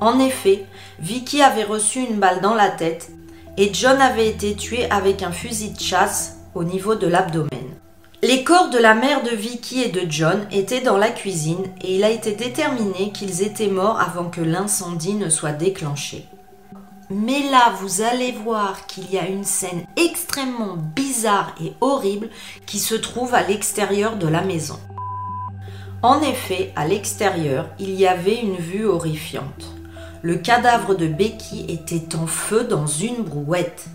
En effet, Vicky avait reçu une balle dans la tête et John avait été tué avec un fusil de chasse au niveau de l'abdomen. Les corps de la mère de Vicky et de John étaient dans la cuisine et il a été déterminé qu'ils étaient morts avant que l'incendie ne soit déclenché. Mais là, vous allez voir qu'il y a une scène extrêmement bizarre et horrible qui se trouve à l'extérieur de la maison. En effet, à l'extérieur, il y avait une vue horrifiante. Le cadavre de Becky était en feu dans une brouette.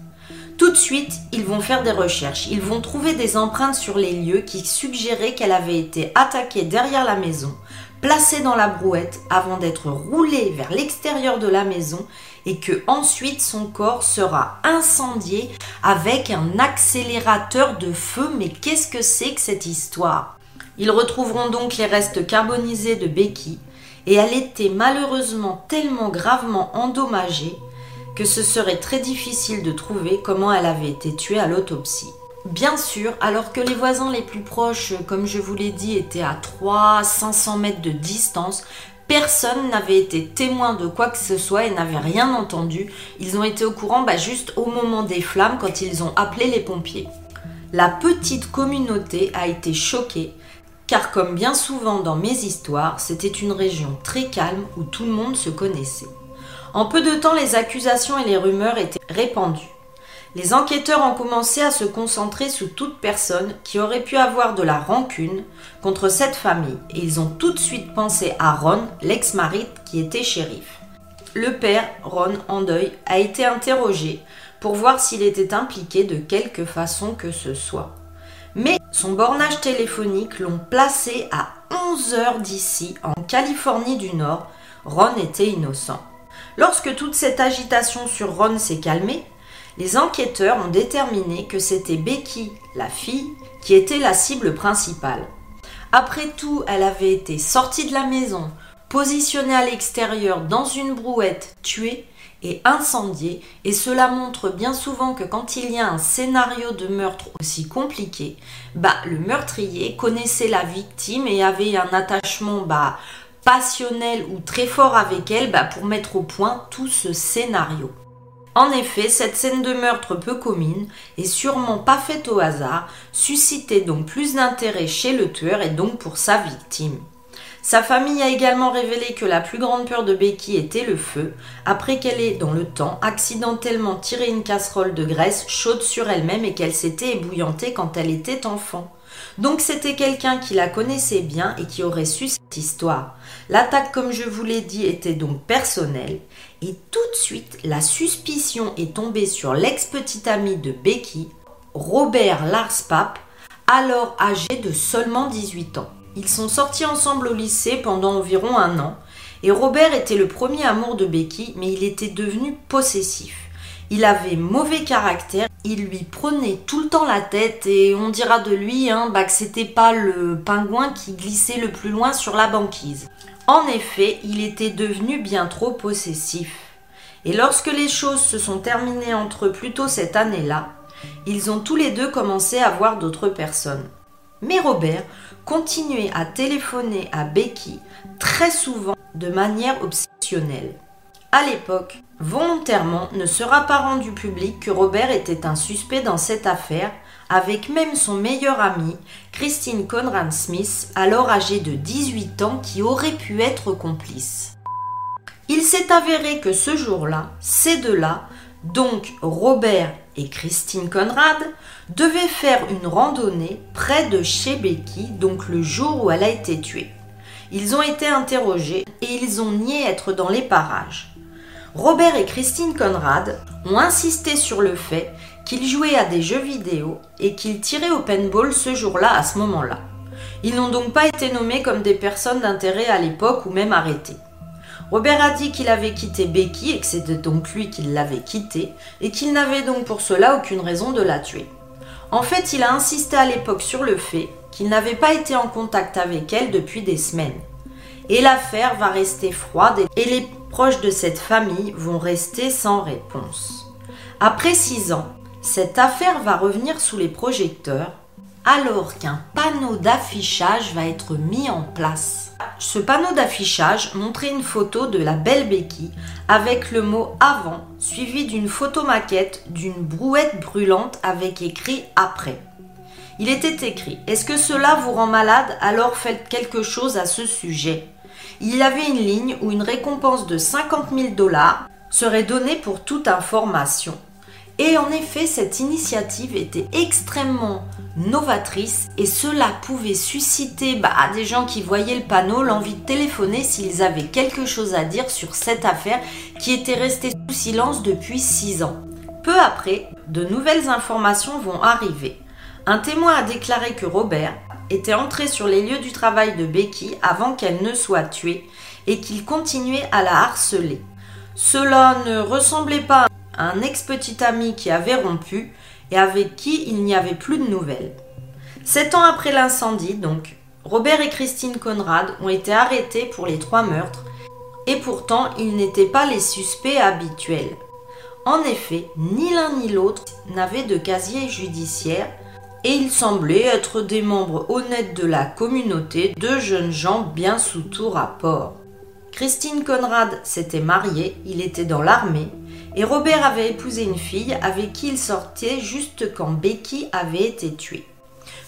Tout de suite, ils vont faire des recherches. Ils vont trouver des empreintes sur les lieux qui suggéraient qu'elle avait été attaquée derrière la maison, placée dans la brouette avant d'être roulée vers l'extérieur de la maison et que ensuite son corps sera incendié avec un accélérateur de feu. Mais qu'est-ce que c'est que cette histoire? Ils retrouveront donc les restes carbonisés de Becky et elle était malheureusement tellement gravement endommagée que ce serait très difficile de trouver comment elle avait été tuée à l'autopsie. Bien sûr, alors que les voisins les plus proches, comme je vous l'ai dit, étaient à 300-500 mètres de distance, Personne n'avait été témoin de quoi que ce soit et n'avait rien entendu. Ils ont été au courant bah, juste au moment des flammes quand ils ont appelé les pompiers. La petite communauté a été choquée car comme bien souvent dans mes histoires, c'était une région très calme où tout le monde se connaissait. En peu de temps, les accusations et les rumeurs étaient répandues. Les enquêteurs ont commencé à se concentrer sur toute personne qui aurait pu avoir de la rancune contre cette famille et ils ont tout de suite pensé à Ron, l'ex-mari qui était shérif. Le père, Ron, en deuil, a été interrogé pour voir s'il était impliqué de quelque façon que ce soit. Mais son bornage téléphonique l'ont placé à 11 heures d'ici, en Californie du Nord. Ron était innocent. Lorsque toute cette agitation sur Ron s'est calmée, les enquêteurs ont déterminé que c'était Becky, la fille, qui était la cible principale. Après tout, elle avait été sortie de la maison, positionnée à l'extérieur dans une brouette, tuée et incendiée, et cela montre bien souvent que quand il y a un scénario de meurtre aussi compliqué, bah le meurtrier connaissait la victime et avait un attachement bah passionnel ou très fort avec elle bah, pour mettre au point tout ce scénario. En effet, cette scène de meurtre peu commune, et sûrement pas faite au hasard, suscitait donc plus d'intérêt chez le tueur et donc pour sa victime. Sa famille a également révélé que la plus grande peur de Becky était le feu, après qu'elle ait, dans le temps, accidentellement tiré une casserole de graisse chaude sur elle-même et qu'elle s'était ébouillantée quand elle était enfant. Donc c'était quelqu'un qui la connaissait bien et qui aurait su cette histoire. L'attaque, comme je vous l'ai dit, était donc personnelle. Et tout de suite, la suspicion est tombée sur l'ex-petit ami de Becky, Robert Larspap, alors âgé de seulement 18 ans. Ils sont sortis ensemble au lycée pendant environ un an, et Robert était le premier amour de Becky, mais il était devenu possessif. Il avait mauvais caractère, il lui prenait tout le temps la tête et on dira de lui hein, bah, que c'était pas le pingouin qui glissait le plus loin sur la banquise. En effet, il était devenu bien trop possessif. Et lorsque les choses se sont terminées entre eux plus tôt cette année-là, ils ont tous les deux commencé à voir d'autres personnes. Mais Robert continuait à téléphoner à Becky très souvent de manière obsessionnelle. À l'époque, volontairement ne sera pas rendu public que Robert était un suspect dans cette affaire, avec même son meilleur ami, Christine Conrad Smith, alors âgée de 18 ans, qui aurait pu être complice. Il s'est avéré que ce jour-là, ces deux-là, donc Robert et Christine Conrad, devaient faire une randonnée près de chez Becky, donc le jour où elle a été tuée. Ils ont été interrogés et ils ont nié être dans les parages. Robert et Christine Conrad ont insisté sur le fait qu'ils jouaient à des jeux vidéo et qu'ils tiraient au paintball ce jour-là à ce moment-là. Ils n'ont donc pas été nommés comme des personnes d'intérêt à l'époque ou même arrêtés. Robert a dit qu'il avait quitté Becky et que c'était donc lui qui l'avait quittée et qu'il n'avait donc pour cela aucune raison de la tuer. En fait, il a insisté à l'époque sur le fait qu'il n'avait pas été en contact avec elle depuis des semaines. Et l'affaire va rester froide et les proches de cette famille vont rester sans réponse. Après six ans, cette affaire va revenir sous les projecteurs alors qu'un panneau d'affichage va être mis en place. Ce panneau d'affichage montrait une photo de la belle Becky avec le mot avant suivi d'une photo maquette d'une brouette brûlante avec écrit après. Il était écrit Est-ce que cela vous rend malade? Alors faites quelque chose à ce sujet il avait une ligne où une récompense de 50 000 dollars serait donnée pour toute information. Et en effet, cette initiative était extrêmement novatrice et cela pouvait susciter bah, à des gens qui voyaient le panneau l'envie de téléphoner s'ils avaient quelque chose à dire sur cette affaire qui était restée sous silence depuis 6 ans. Peu après, de nouvelles informations vont arriver. Un témoin a déclaré que Robert était entré sur les lieux du travail de Becky avant qu'elle ne soit tuée et qu'il continuait à la harceler. Cela ne ressemblait pas à un ex-petit ami qui avait rompu et avec qui il n'y avait plus de nouvelles. Sept ans après l'incendie, donc, Robert et Christine Conrad ont été arrêtés pour les trois meurtres et pourtant ils n'étaient pas les suspects habituels. En effet, ni l'un ni l'autre n'avaient de casier judiciaire et ils semblaient être des membres honnêtes de la communauté, de jeunes gens bien sous tout rapport. Christine Conrad s'était mariée, il était dans l'armée, et Robert avait épousé une fille avec qui il sortait juste quand Becky avait été tuée.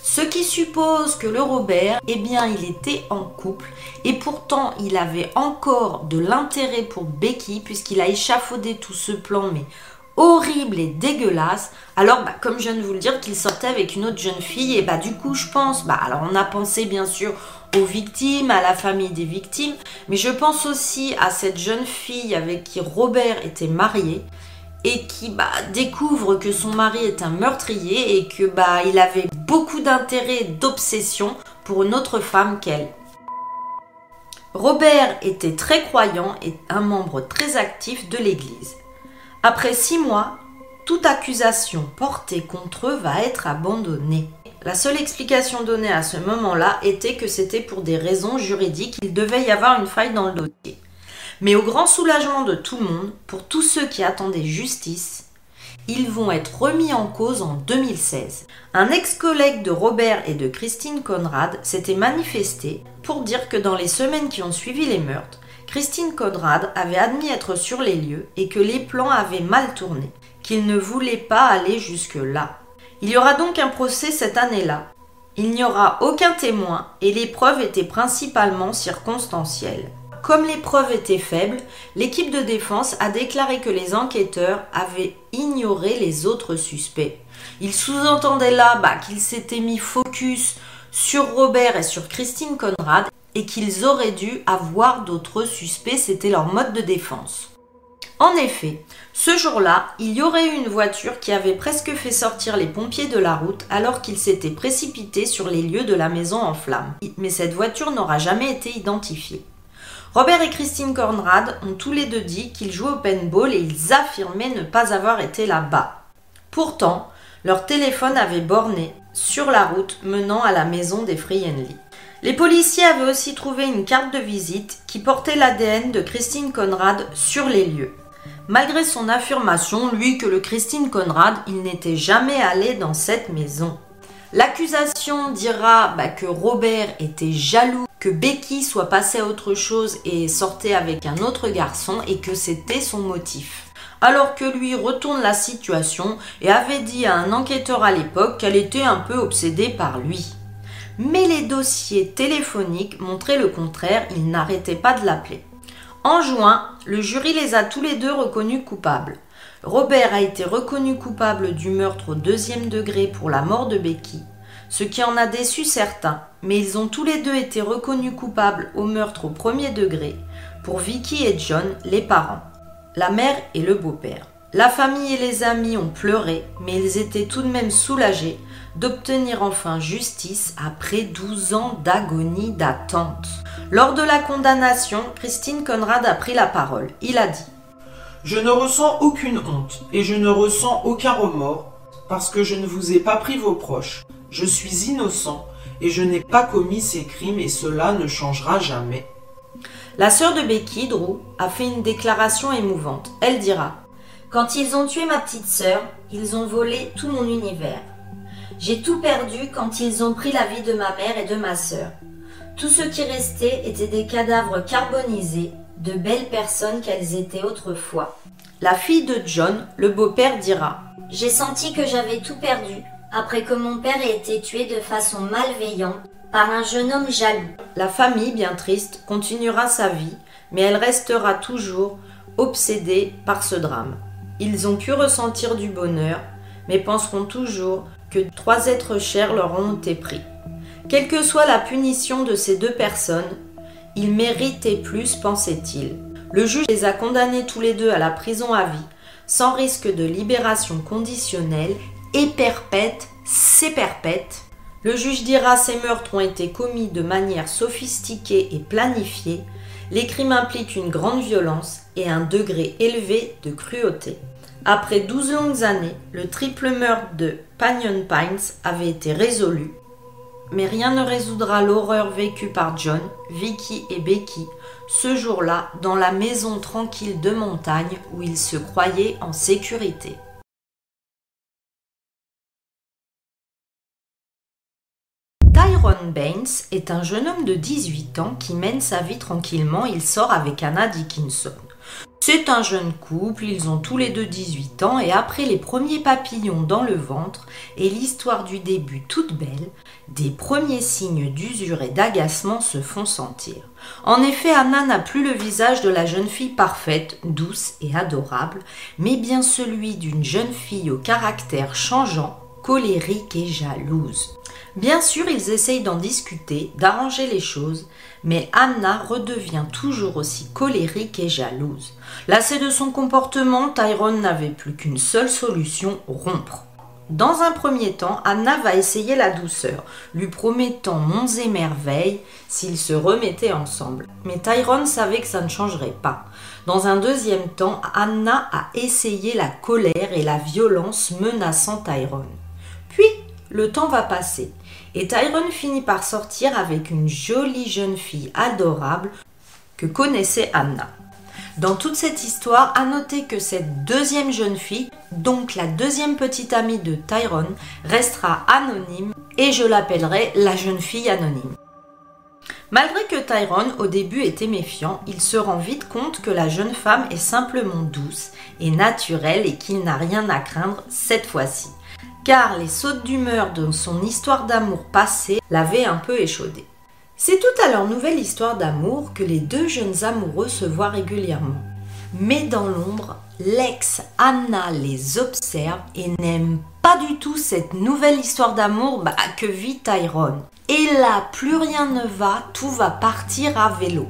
Ce qui suppose que le Robert, eh bien, il était en couple et pourtant il avait encore de l'intérêt pour Becky puisqu'il a échafaudé tout ce plan, mais horrible et dégueulasse. Alors, bah, comme je viens de vous le dire, qu'il sortait avec une autre jeune fille et bah du coup, je pense, bah alors on a pensé bien sûr aux victimes, à la famille des victimes, mais je pense aussi à cette jeune fille avec qui Robert était marié et qui bah, découvre que son mari est un meurtrier et que bah, il avait beaucoup d'intérêt d'obsession pour une autre femme qu'elle. Robert était très croyant et un membre très actif de l'Église. Après six mois, toute accusation portée contre eux va être abandonnée. La seule explication donnée à ce moment-là était que c'était pour des raisons juridiques, il devait y avoir une faille dans le dossier. Mais au grand soulagement de tout le monde, pour tous ceux qui attendaient justice, ils vont être remis en cause en 2016. Un ex-collègue de Robert et de Christine Conrad s'était manifesté pour dire que dans les semaines qui ont suivi les meurtres, Christine Conrad avait admis être sur les lieux et que les plans avaient mal tourné, qu'il ne voulait pas aller jusque-là. Il y aura donc un procès cette année-là. Il n'y aura aucun témoin et les preuves étaient principalement circonstancielles. Comme les preuves étaient faibles, l'équipe de défense a déclaré que les enquêteurs avaient ignoré les autres suspects. Ils sous-entendaient là bah, qu'ils s'étaient mis focus sur Robert et sur Christine Conrad et qu'ils auraient dû avoir d'autres suspects, c'était leur mode de défense. En effet, ce jour-là, il y aurait eu une voiture qui avait presque fait sortir les pompiers de la route alors qu'ils s'étaient précipités sur les lieux de la maison en flammes. Mais cette voiture n'aura jamais été identifiée. Robert et Christine Conrad ont tous les deux dit qu'ils jouaient au paintball et ils affirmaient ne pas avoir été là-bas. Pourtant, leur téléphone avait borné sur la route menant à la maison des Friendly. Les policiers avaient aussi trouvé une carte de visite qui portait l'ADN de Christine Conrad sur les lieux. Malgré son affirmation, lui, que le Christine Conrad, il n'était jamais allé dans cette maison. L'accusation dira bah, que Robert était jaloux que Becky soit passée à autre chose et sortait avec un autre garçon et que c'était son motif. Alors que lui retourne la situation et avait dit à un enquêteur à l'époque qu'elle était un peu obsédée par lui. Mais les dossiers téléphoniques montraient le contraire, il n'arrêtait pas de l'appeler. En juin, le jury les a tous les deux reconnus coupables. Robert a été reconnu coupable du meurtre au deuxième degré pour la mort de Becky, ce qui en a déçu certains, mais ils ont tous les deux été reconnus coupables au meurtre au premier degré pour Vicky et John, les parents, la mère et le beau-père. La famille et les amis ont pleuré, mais ils étaient tout de même soulagés d'obtenir enfin justice après 12 ans d'agonie d'attente. Lors de la condamnation, Christine Conrad a pris la parole. Il a dit je ne ressens aucune honte et je ne ressens aucun remords parce que je ne vous ai pas pris vos proches. Je suis innocent et je n'ai pas commis ces crimes et cela ne changera jamais. La sœur de Becky, Drew, a fait une déclaration émouvante. Elle dira Quand ils ont tué ma petite sœur, ils ont volé tout mon univers. J'ai tout perdu quand ils ont pris la vie de ma mère et de ma sœur. Tout ce qui restait était des cadavres carbonisés de belles personnes qu'elles étaient autrefois. La fille de John, le beau-père, dira J'ai senti que j'avais tout perdu après que mon père ait été tué de façon malveillante par un jeune homme jaloux. La famille, bien triste, continuera sa vie, mais elle restera toujours obsédée par ce drame. Ils ont pu ressentir du bonheur, mais penseront toujours trois êtres chers leur ont été pris. Quelle que soit la punition de ces deux personnes, ils méritaient plus, pensait-il. Le juge les a condamnés tous les deux à la prison à vie, sans risque de libération conditionnelle, et perpète, c'est perpète. Le juge dira ces meurtres ont été commis de manière sophistiquée et planifiée. Les crimes impliquent une grande violence et un degré élevé de cruauté. Après 12 longues années, le triple meurtre de Panion Pines avait été résolu mais rien ne résoudra l'horreur vécue par John, Vicky et Becky ce jour-là dans la maison tranquille de montagne où ils se croyaient en sécurité. Tyrone Baines est un jeune homme de 18 ans qui mène sa vie tranquillement. Il sort avec Anna Dickinson. C'est un jeune couple, ils ont tous les deux 18 ans et après les premiers papillons dans le ventre et l'histoire du début toute belle, des premiers signes d'usure et d'agacement se font sentir. En effet, Anna n'a plus le visage de la jeune fille parfaite, douce et adorable, mais bien celui d'une jeune fille au caractère changeant, colérique et jalouse. Bien sûr, ils essayent d'en discuter, d'arranger les choses, mais Anna redevient toujours aussi colérique et jalouse. Lassée de son comportement, Tyrone n'avait plus qu'une seule solution, rompre. Dans un premier temps, Anna va essayer la douceur, lui promettant monts et merveilles s'ils se remettaient ensemble. Mais Tyrone savait que ça ne changerait pas. Dans un deuxième temps, Anna a essayé la colère et la violence menaçant Tyrone. Puis, le temps va passer et Tyrone finit par sortir avec une jolie jeune fille adorable que connaissait Anna. Dans toute cette histoire, à noter que cette deuxième jeune fille, donc la deuxième petite amie de Tyrone, restera anonyme et je l'appellerai la jeune fille anonyme. Malgré que Tyrone au début était méfiant, il se rend vite compte que la jeune femme est simplement douce et naturelle et qu'il n'a rien à craindre cette fois-ci car les sautes d'humeur de son histoire d'amour passée l'avaient un peu échaudé. C'est tout à leur nouvelle histoire d'amour que les deux jeunes amoureux se voient régulièrement. Mais dans l'ombre, l'ex Anna les observe et n'aime pas du tout cette nouvelle histoire d'amour bah, que vit Tyrone. Et là, plus rien ne va, tout va partir à vélo.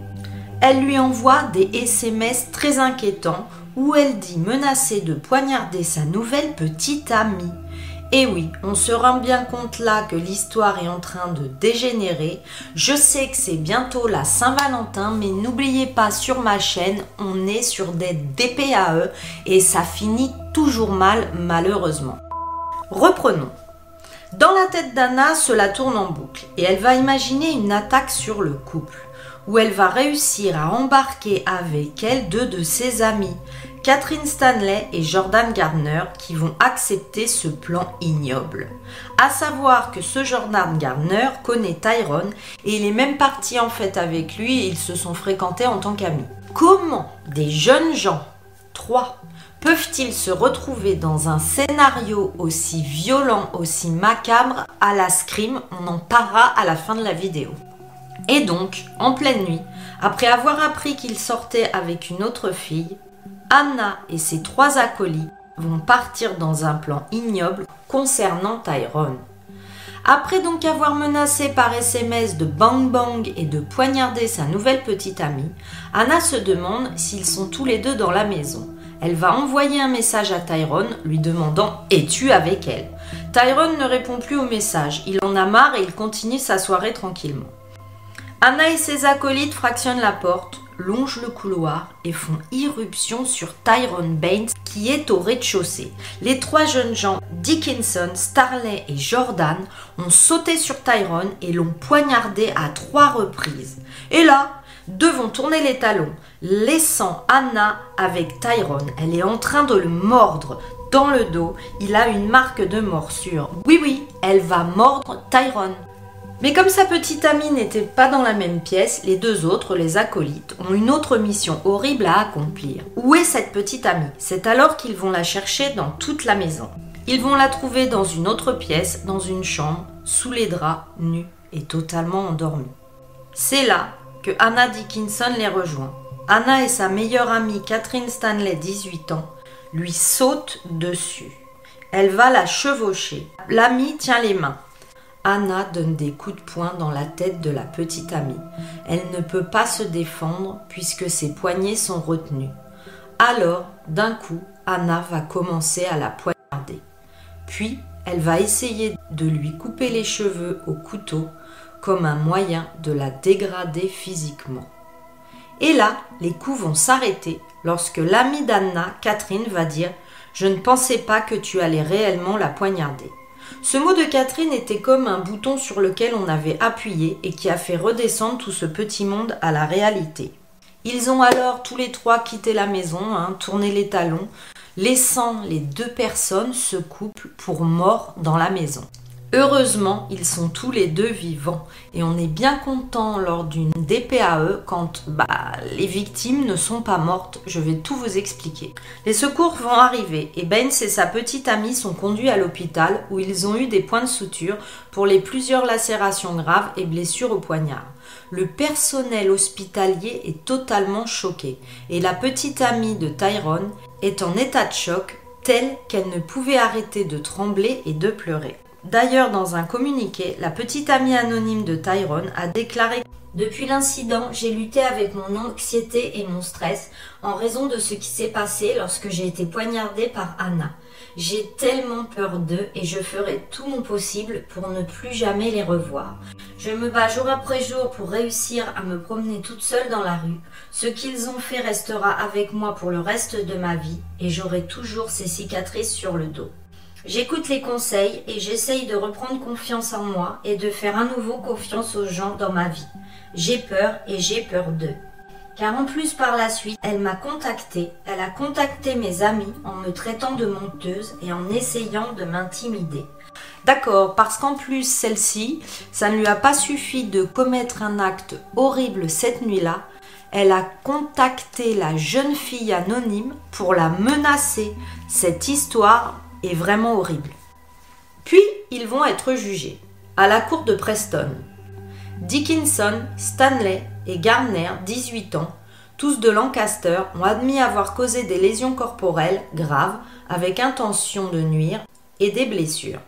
Elle lui envoie des SMS très inquiétants où elle dit menacer de poignarder sa nouvelle petite amie. Et oui, on se rend bien compte là que l'histoire est en train de dégénérer. Je sais que c'est bientôt la Saint-Valentin, mais n'oubliez pas sur ma chaîne, on est sur des DPAE et ça finit toujours mal malheureusement. Reprenons. Dans la tête d'Anna, cela tourne en boucle et elle va imaginer une attaque sur le couple où elle va réussir à embarquer avec elle deux de ses amis, Catherine Stanley et Jordan Gardner qui vont accepter ce plan ignoble. À savoir que ce Jordan Gardner connaît Tyrone et il est même parti en fait avec lui et ils se sont fréquentés en tant qu'amis. Comment des jeunes gens, trois, peuvent-ils se retrouver dans un scénario aussi violent, aussi macabre à la scream? On en parlera à la fin de la vidéo. Et donc, en pleine nuit, après avoir appris qu'il sortait avec une autre fille, Anna et ses trois acolytes vont partir dans un plan ignoble concernant Tyrone. Après donc avoir menacé par SMS de bang bang et de poignarder sa nouvelle petite amie, Anna se demande s'ils sont tous les deux dans la maison. Elle va envoyer un message à Tyrone lui demandant Es-tu avec elle? Tyrone ne répond plus au message, il en a marre et il continue sa soirée tranquillement. Anna et ses acolytes fractionnent la porte, longent le couloir et font irruption sur Tyrone Baines qui est au rez-de-chaussée. Les trois jeunes gens, Dickinson, Starley et Jordan, ont sauté sur Tyrone et l'ont poignardé à trois reprises. Et là, deux vont tourner les talons, laissant Anna avec Tyrone. Elle est en train de le mordre. Dans le dos, il a une marque de morsure. Oui, oui, elle va mordre Tyrone. Mais comme sa petite amie n'était pas dans la même pièce, les deux autres, les acolytes, ont une autre mission horrible à accomplir. Où est cette petite amie? C'est alors qu'ils vont la chercher dans toute la maison. Ils vont la trouver dans une autre pièce, dans une chambre, sous les draps, nue et totalement endormie. C'est là que Anna Dickinson les rejoint. Anna et sa meilleure amie Catherine Stanley, 18 ans, lui sautent dessus. Elle va la chevaucher. L'amie tient les mains. Anna donne des coups de poing dans la tête de la petite amie. Elle ne peut pas se défendre puisque ses poignets sont retenus. Alors, d'un coup, Anna va commencer à la poignarder. Puis, elle va essayer de lui couper les cheveux au couteau comme un moyen de la dégrader physiquement. Et là, les coups vont s'arrêter lorsque l'amie d'Anna, Catherine, va dire Je ne pensais pas que tu allais réellement la poignarder. Ce mot de Catherine était comme un bouton sur lequel on avait appuyé et qui a fait redescendre tout ce petit monde à la réalité. Ils ont alors tous les trois quitté la maison, hein, tourné les talons, laissant les deux personnes, ce couple, pour mort dans la maison. Heureusement, ils sont tous les deux vivants et on est bien content lors d'une DPAE quand bah, les victimes ne sont pas mortes. Je vais tout vous expliquer. Les secours vont arriver et Baines et sa petite amie sont conduits à l'hôpital où ils ont eu des points de suture pour les plusieurs lacérations graves et blessures au poignard. Le personnel hospitalier est totalement choqué et la petite amie de Tyrone est en état de choc tel qu'elle ne pouvait arrêter de trembler et de pleurer. D'ailleurs, dans un communiqué, la petite amie anonyme de Tyrone a déclaré Depuis l'incident, j'ai lutté avec mon anxiété et mon stress en raison de ce qui s'est passé lorsque j'ai été poignardée par Anna. J'ai tellement peur d'eux et je ferai tout mon possible pour ne plus jamais les revoir. Je me bats jour après jour pour réussir à me promener toute seule dans la rue. Ce qu'ils ont fait restera avec moi pour le reste de ma vie et j'aurai toujours ces cicatrices sur le dos. J'écoute les conseils et j'essaye de reprendre confiance en moi et de faire à nouveau confiance aux gens dans ma vie. J'ai peur et j'ai peur d'eux. Car en plus par la suite, elle m'a contacté, elle a contacté mes amis en me traitant de menteuse et en essayant de m'intimider. D'accord, parce qu'en plus celle-ci, ça ne lui a pas suffi de commettre un acte horrible cette nuit-là, elle a contacté la jeune fille anonyme pour la menacer. Cette histoire est vraiment horrible. Puis ils vont être jugés à la cour de Preston. Dickinson, Stanley et Garner, 18 ans, tous de Lancaster, ont admis avoir causé des lésions corporelles graves avec intention de nuire et des blessures.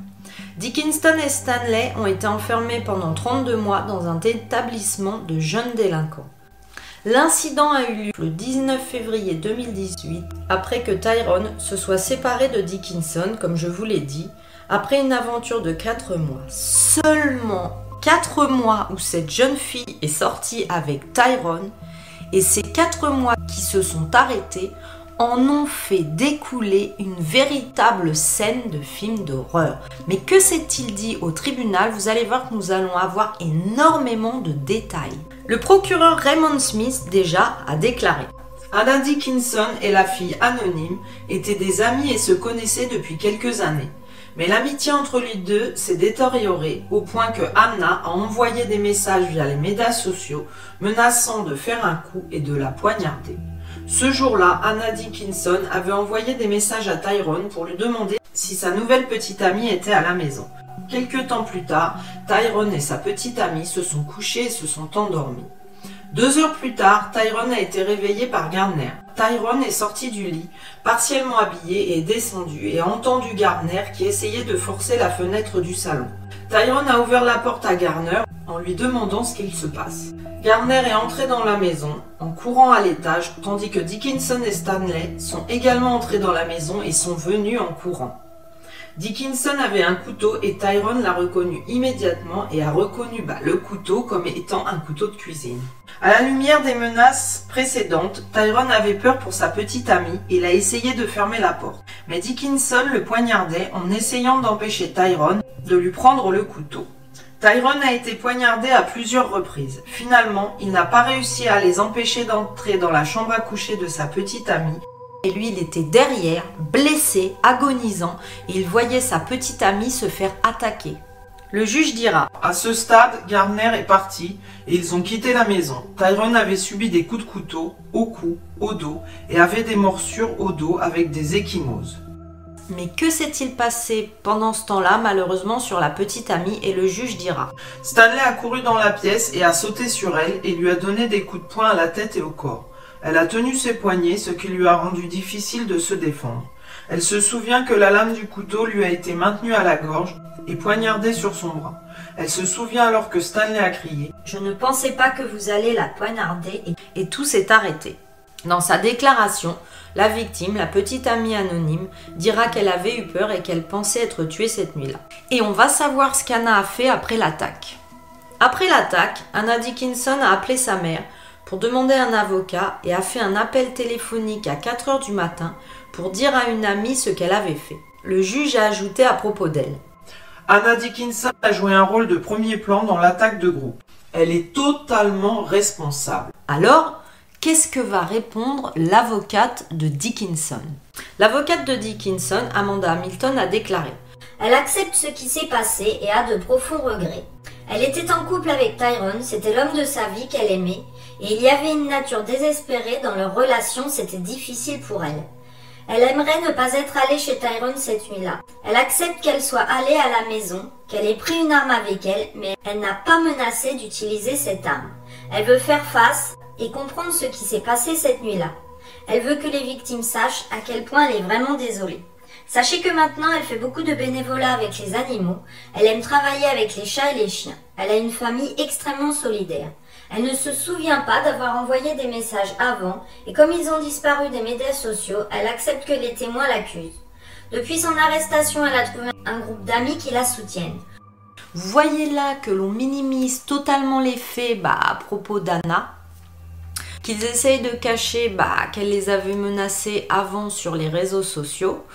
Dickinson et Stanley ont été enfermés pendant 32 mois dans un établissement de jeunes délinquants. L'incident a eu lieu le 19 février 2018, après que Tyrone se soit séparé de Dickinson, comme je vous l'ai dit, après une aventure de 4 mois. Seulement 4 mois où cette jeune fille est sortie avec Tyrone, et ces 4 mois qui se sont arrêtés en ont fait découler une véritable scène de film d'horreur. Mais que s'est-il dit au tribunal? Vous allez voir que nous allons avoir énormément de détails. Le procureur Raymond Smith déjà a déclaré Anna Dickinson et la fille anonyme étaient des amis et se connaissaient depuis quelques années. Mais l'amitié entre les deux s'est détériorée au point que Anna a envoyé des messages via les médias sociaux menaçant de faire un coup et de la poignarder. Ce jour-là, Anna Dickinson avait envoyé des messages à Tyrone pour lui demander si sa nouvelle petite amie était à la maison. Quelque temps plus tard, Tyrone et sa petite amie se sont couchés et se sont endormis. Deux heures plus tard, Tyrone a été réveillé par Gardner. Tyrone est sorti du lit, partiellement habillé et descendu et a entendu Gardner qui essayait de forcer la fenêtre du salon. Tyrone a ouvert la porte à Gardner en lui demandant ce qu'il se passe. Gardner est entré dans la maison en courant à l'étage, tandis que Dickinson et Stanley sont également entrés dans la maison et sont venus en courant. Dickinson avait un couteau et Tyrone l'a reconnu immédiatement et a reconnu bah, le couteau comme étant un couteau de cuisine. À la lumière des menaces précédentes, Tyrone avait peur pour sa petite amie et il a essayé de fermer la porte. Mais Dickinson le poignardait en essayant d'empêcher Tyrone de lui prendre le couteau. Tyrone a été poignardé à plusieurs reprises. Finalement, il n'a pas réussi à les empêcher d'entrer dans la chambre à coucher de sa petite amie. Et lui, il était derrière, blessé, agonisant, et il voyait sa petite amie se faire attaquer. Le juge dira À ce stade, Gardner est parti et ils ont quitté la maison. Tyrone avait subi des coups de couteau au cou, au dos et avait des morsures au dos avec des échymoses. Mais que s'est-il passé pendant ce temps-là, malheureusement, sur la petite amie? Et le juge dira Stanley a couru dans la pièce et a sauté sur elle et lui a donné des coups de poing à la tête et au corps. Elle a tenu ses poignets, ce qui lui a rendu difficile de se défendre. Elle se souvient que la lame du couteau lui a été maintenue à la gorge et poignardée sur son bras. Elle se souvient alors que Stanley a crié Je ne pensais pas que vous alliez la poignarder et tout s'est arrêté. Dans sa déclaration, la victime, la petite amie anonyme, dira qu'elle avait eu peur et qu'elle pensait être tuée cette nuit-là. Et on va savoir ce qu'Anna a fait après l'attaque. Après l'attaque, Anna Dickinson a appelé sa mère pour demander un avocat et a fait un appel téléphonique à 4 heures du matin pour dire à une amie ce qu'elle avait fait. Le juge a ajouté à propos d'elle. Anna Dickinson a joué un rôle de premier plan dans l'attaque de groupe. Elle est totalement responsable. Alors, qu'est-ce que va répondre l'avocate de Dickinson? L'avocate de Dickinson, Amanda Hamilton, a déclaré Elle accepte ce qui s'est passé et a de profonds regrets. Elle était en couple avec Tyrone, c'était l'homme de sa vie qu'elle aimait, et il y avait une nature désespérée dans leur relation, c'était difficile pour elle. Elle aimerait ne pas être allée chez Tyrone cette nuit-là. Elle accepte qu'elle soit allée à la maison, qu'elle ait pris une arme avec elle, mais elle n'a pas menacé d'utiliser cette arme. Elle veut faire face et comprendre ce qui s'est passé cette nuit-là. Elle veut que les victimes sachent à quel point elle est vraiment désolée. Sachez que maintenant elle fait beaucoup de bénévolat avec les animaux, elle aime travailler avec les chats et les chiens, elle a une famille extrêmement solidaire. Elle ne se souvient pas d'avoir envoyé des messages avant, et comme ils ont disparu des médias sociaux, elle accepte que les témoins l'accusent. Depuis son arrestation, elle a trouvé un groupe d'amis qui la soutiennent. Vous voyez là que l'on minimise totalement les faits bah, à propos d'Anna, qu'ils essayent de cacher bah, qu'elle les avait menacés avant sur les réseaux sociaux.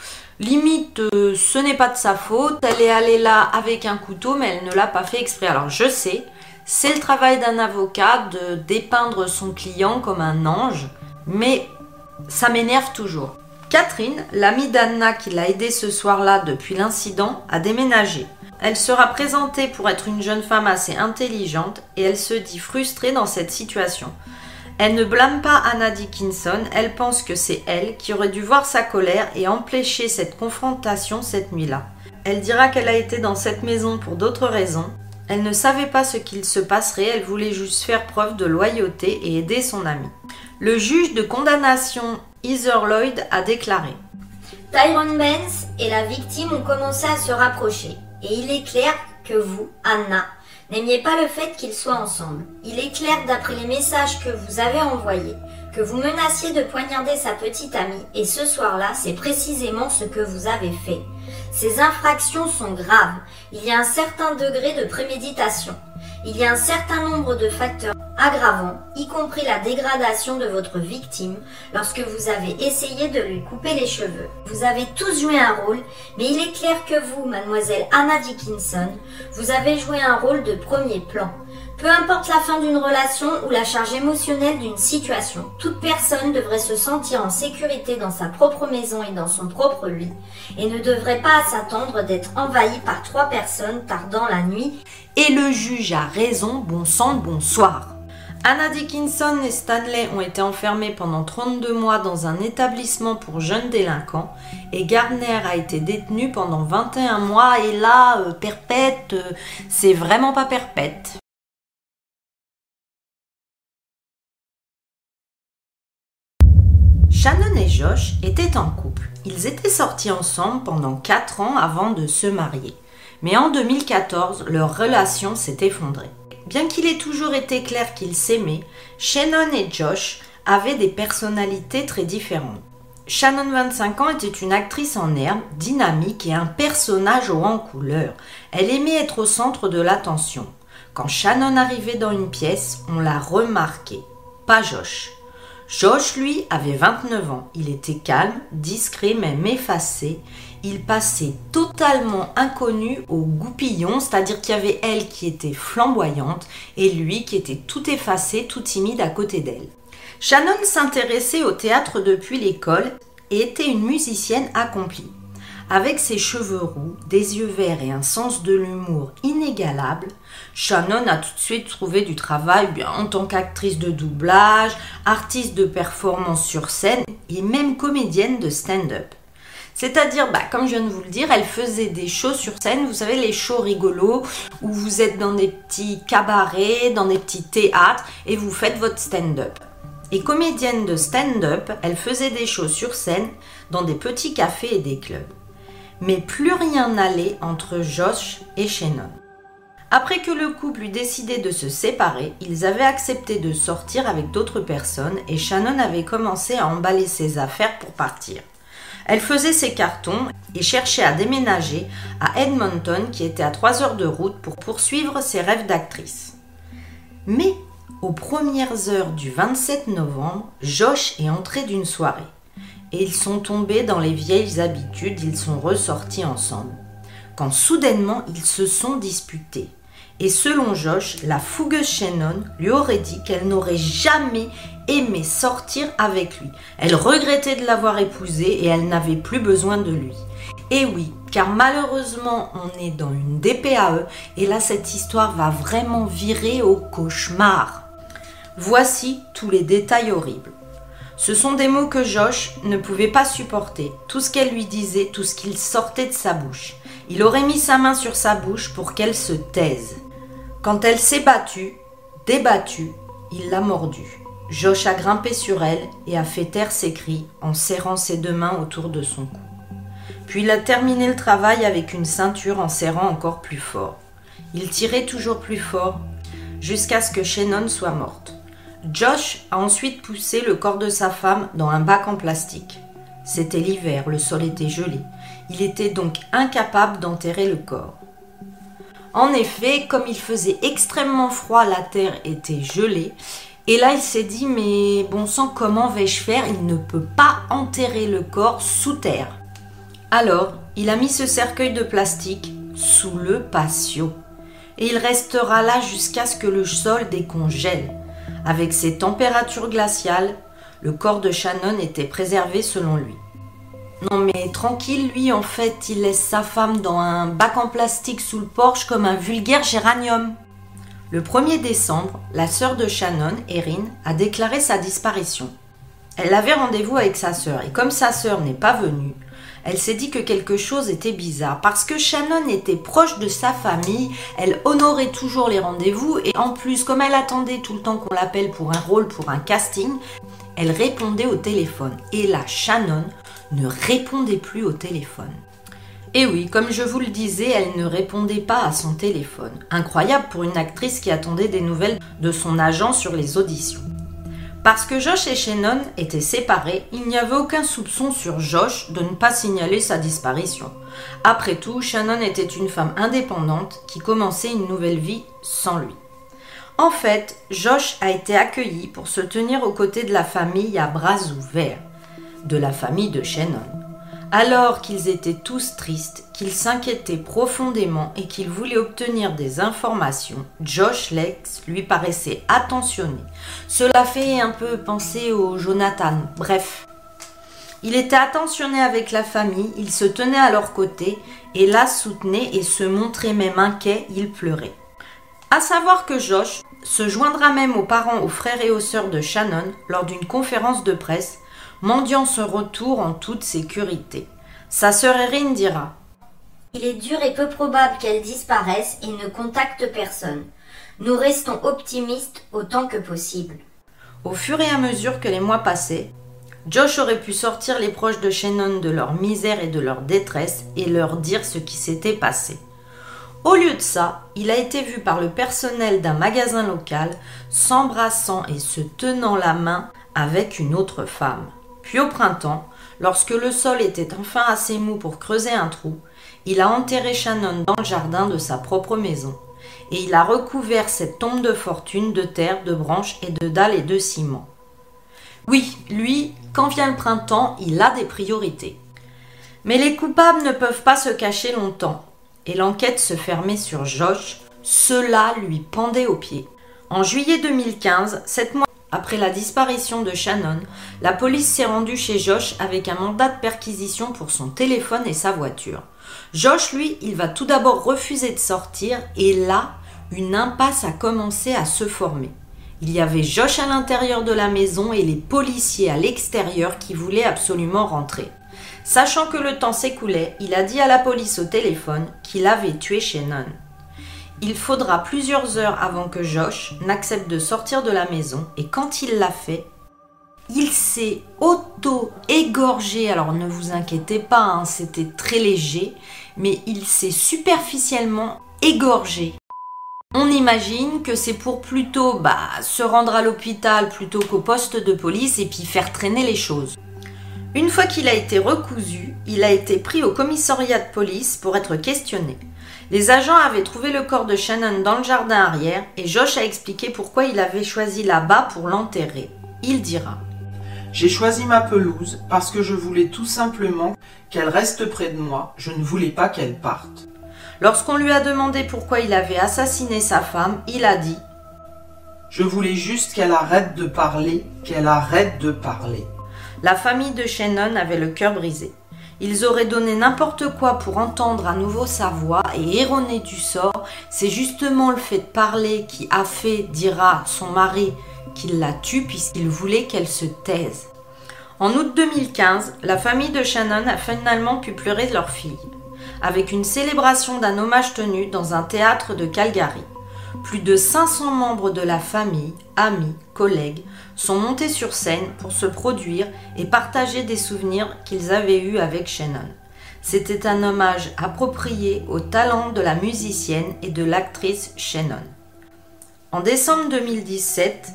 Limite, euh, ce n'est pas de sa faute, elle est allée là avec un couteau, mais elle ne l'a pas fait exprès. Alors je sais, c'est le travail d'un avocat de dépeindre son client comme un ange, mais ça m'énerve toujours. Catherine, l'amie d'Anna qui l'a aidée ce soir-là depuis l'incident, a déménagé. Elle sera présentée pour être une jeune femme assez intelligente et elle se dit frustrée dans cette situation. Elle ne blâme pas Anna Dickinson, elle pense que c'est elle qui aurait dû voir sa colère et empêcher cette confrontation cette nuit-là. Elle dira qu'elle a été dans cette maison pour d'autres raisons. Elle ne savait pas ce qu'il se passerait, elle voulait juste faire preuve de loyauté et aider son ami. Le juge de condamnation Heather Lloyd a déclaré Tyrone Benz et la victime ont commencé à se rapprocher. Et il est clair que vous, Anna, N'aimiez pas le fait qu'ils soient ensemble. Il est clair d'après les messages que vous avez envoyés vous menaciez de poignarder sa petite amie et ce soir-là, c'est précisément ce que vous avez fait. Ces infractions sont graves. Il y a un certain degré de préméditation. Il y a un certain nombre de facteurs aggravants, y compris la dégradation de votre victime lorsque vous avez essayé de lui couper les cheveux. Vous avez tous joué un rôle, mais il est clair que vous, mademoiselle Anna Dickinson, vous avez joué un rôle de premier plan. Peu importe la fin d'une relation ou la charge émotionnelle d'une situation, toute personne devrait se sentir en sécurité dans sa propre maison et dans son propre lit et ne devrait pas s'attendre d'être envahie par trois personnes tardant la nuit. Et le juge a raison, bon sang, bonsoir. Anna Dickinson et Stanley ont été enfermés pendant 32 mois dans un établissement pour jeunes délinquants et Gardner a été détenu pendant 21 mois et là, euh, perpète, euh, c'est vraiment pas perpète. Shannon et Josh étaient en couple. Ils étaient sortis ensemble pendant 4 ans avant de se marier. Mais en 2014, leur relation s'est effondrée. Bien qu'il ait toujours été clair qu'ils s'aimaient, Shannon et Josh avaient des personnalités très différentes. Shannon, 25 ans, était une actrice en herbe, dynamique et un personnage haut en couleur. Elle aimait être au centre de l'attention. Quand Shannon arrivait dans une pièce, on la remarquait. Pas Josh. Josh, lui, avait 29 ans. Il était calme, discret, même effacé. Il passait totalement inconnu au goupillon, c'est-à-dire qu'il y avait elle qui était flamboyante et lui qui était tout effacé, tout timide à côté d'elle. Shannon s'intéressait au théâtre depuis l'école et était une musicienne accomplie. Avec ses cheveux roux, des yeux verts et un sens de l'humour inégalable, Shannon a tout de suite trouvé du travail en tant qu'actrice de doublage, artiste de performance sur scène et même comédienne de stand-up. C'est-à-dire, bah, comme je viens de vous le dire, elle faisait des shows sur scène, vous savez, les shows rigolos, où vous êtes dans des petits cabarets, dans des petits théâtres, et vous faites votre stand-up. Et comédienne de stand-up, elle faisait des shows sur scène dans des petits cafés et des clubs mais plus rien n'allait entre Josh et Shannon. Après que le couple eut décidé de se séparer, ils avaient accepté de sortir avec d'autres personnes et Shannon avait commencé à emballer ses affaires pour partir. Elle faisait ses cartons et cherchait à déménager à Edmonton qui était à 3 heures de route pour poursuivre ses rêves d'actrice. Mais aux premières heures du 27 novembre, Josh est entré d'une soirée et ils sont tombés dans les vieilles habitudes, ils sont ressortis ensemble. Quand soudainement ils se sont disputés. Et selon Josh, la fougueuse Shannon lui aurait dit qu'elle n'aurait jamais aimé sortir avec lui. Elle regrettait de l'avoir épousé et elle n'avait plus besoin de lui. Et oui, car malheureusement, on est dans une DPAE et là, cette histoire va vraiment virer au cauchemar. Voici tous les détails horribles. Ce sont des mots que Josh ne pouvait pas supporter, tout ce qu'elle lui disait, tout ce qu'il sortait de sa bouche. Il aurait mis sa main sur sa bouche pour qu'elle se taise. Quand elle s'est battue, débattue, il l'a mordue. Josh a grimpé sur elle et a fait taire ses cris en serrant ses deux mains autour de son cou. Puis il a terminé le travail avec une ceinture en serrant encore plus fort. Il tirait toujours plus fort jusqu'à ce que Shannon soit morte. Josh a ensuite poussé le corps de sa femme dans un bac en plastique. C'était l'hiver, le sol était gelé. Il était donc incapable d'enterrer le corps. En effet, comme il faisait extrêmement froid, la terre était gelée. Et là, il s'est dit, mais bon sang, comment vais-je faire? Il ne peut pas enterrer le corps sous terre. Alors, il a mis ce cercueil de plastique sous le patio. Et il restera là jusqu'à ce que le sol décongèle. Avec ses températures glaciales, le corps de Shannon était préservé selon lui. Non mais tranquille, lui en fait, il laisse sa femme dans un bac en plastique sous le porche comme un vulgaire géranium. Le 1er décembre, la sœur de Shannon, Erin, a déclaré sa disparition. Elle avait rendez-vous avec sa sœur et comme sa sœur n'est pas venue, elle s'est dit que quelque chose était bizarre parce que Shannon était proche de sa famille, elle honorait toujours les rendez-vous et en plus, comme elle attendait tout le temps qu'on l'appelle pour un rôle, pour un casting, elle répondait au téléphone. Et là, Shannon ne répondait plus au téléphone. Et oui, comme je vous le disais, elle ne répondait pas à son téléphone. Incroyable pour une actrice qui attendait des nouvelles de son agent sur les auditions. Parce que Josh et Shannon étaient séparés, il n'y avait aucun soupçon sur Josh de ne pas signaler sa disparition. Après tout, Shannon était une femme indépendante qui commençait une nouvelle vie sans lui. En fait, Josh a été accueilli pour se tenir aux côtés de la famille à bras ouverts, de la famille de Shannon. Alors qu'ils étaient tous tristes, qu'ils s'inquiétaient profondément et qu'ils voulaient obtenir des informations, Josh Lex lui paraissait attentionné. Cela fait un peu penser au Jonathan. Bref. Il était attentionné avec la famille, il se tenait à leur côté et la soutenait et se montrait même inquiet, il pleurait. À savoir que Josh se joindra même aux parents, aux frères et aux sœurs de Shannon lors d'une conférence de presse mendiant son retour en toute sécurité. Sa sœur Erin dira Il est dur et peu probable qu'elle disparaisse et ne contacte personne. Nous restons optimistes autant que possible. Au fur et à mesure que les mois passaient, Josh aurait pu sortir les proches de Shannon de leur misère et de leur détresse et leur dire ce qui s'était passé. Au lieu de ça, il a été vu par le personnel d'un magasin local s'embrassant et se tenant la main avec une autre femme. Puis au printemps, lorsque le sol était enfin assez mou pour creuser un trou, il a enterré Shannon dans le jardin de sa propre maison. Et il a recouvert cette tombe de fortune de terre, de branches et de dalles et de ciment. Oui, lui, quand vient le printemps, il a des priorités. Mais les coupables ne peuvent pas se cacher longtemps, et l'enquête se fermait sur Josh, cela lui pendait aux pieds. En juillet 2015, sept mois après la disparition de Shannon, la police s'est rendue chez Josh avec un mandat de perquisition pour son téléphone et sa voiture. Josh, lui, il va tout d'abord refuser de sortir et là, une impasse a commencé à se former. Il y avait Josh à l'intérieur de la maison et les policiers à l'extérieur qui voulaient absolument rentrer. Sachant que le temps s'écoulait, il a dit à la police au téléphone qu'il avait tué Shannon. Il faudra plusieurs heures avant que Josh n'accepte de sortir de la maison et quand il l'a fait, il s'est auto-égorgé. Alors ne vous inquiétez pas, hein, c'était très léger, mais il s'est superficiellement égorgé. On imagine que c'est pour plutôt bah, se rendre à l'hôpital plutôt qu'au poste de police et puis faire traîner les choses. Une fois qu'il a été recousu, il a été pris au commissariat de police pour être questionné. Les agents avaient trouvé le corps de Shannon dans le jardin arrière et Josh a expliqué pourquoi il avait choisi là-bas pour l'enterrer. Il dira J'ai choisi ma pelouse parce que je voulais tout simplement qu'elle reste près de moi, je ne voulais pas qu'elle parte. Lorsqu'on lui a demandé pourquoi il avait assassiné sa femme, il a dit Je voulais juste qu'elle arrête de parler, qu'elle arrête de parler. La famille de Shannon avait le cœur brisé. Ils auraient donné n'importe quoi pour entendre à nouveau sa voix et erroner du sort. C'est justement le fait de parler qui a fait, dira son mari, qu'il la tue puisqu'il voulait qu'elle se taise. En août 2015, la famille de Shannon a finalement pu pleurer leur fille, avec une célébration d'un hommage tenu dans un théâtre de Calgary. Plus de 500 membres de la famille, amis, collègues sont montés sur scène pour se produire et partager des souvenirs qu'ils avaient eus avec Shannon. C'était un hommage approprié au talent de la musicienne et de l'actrice Shannon. En décembre 2017,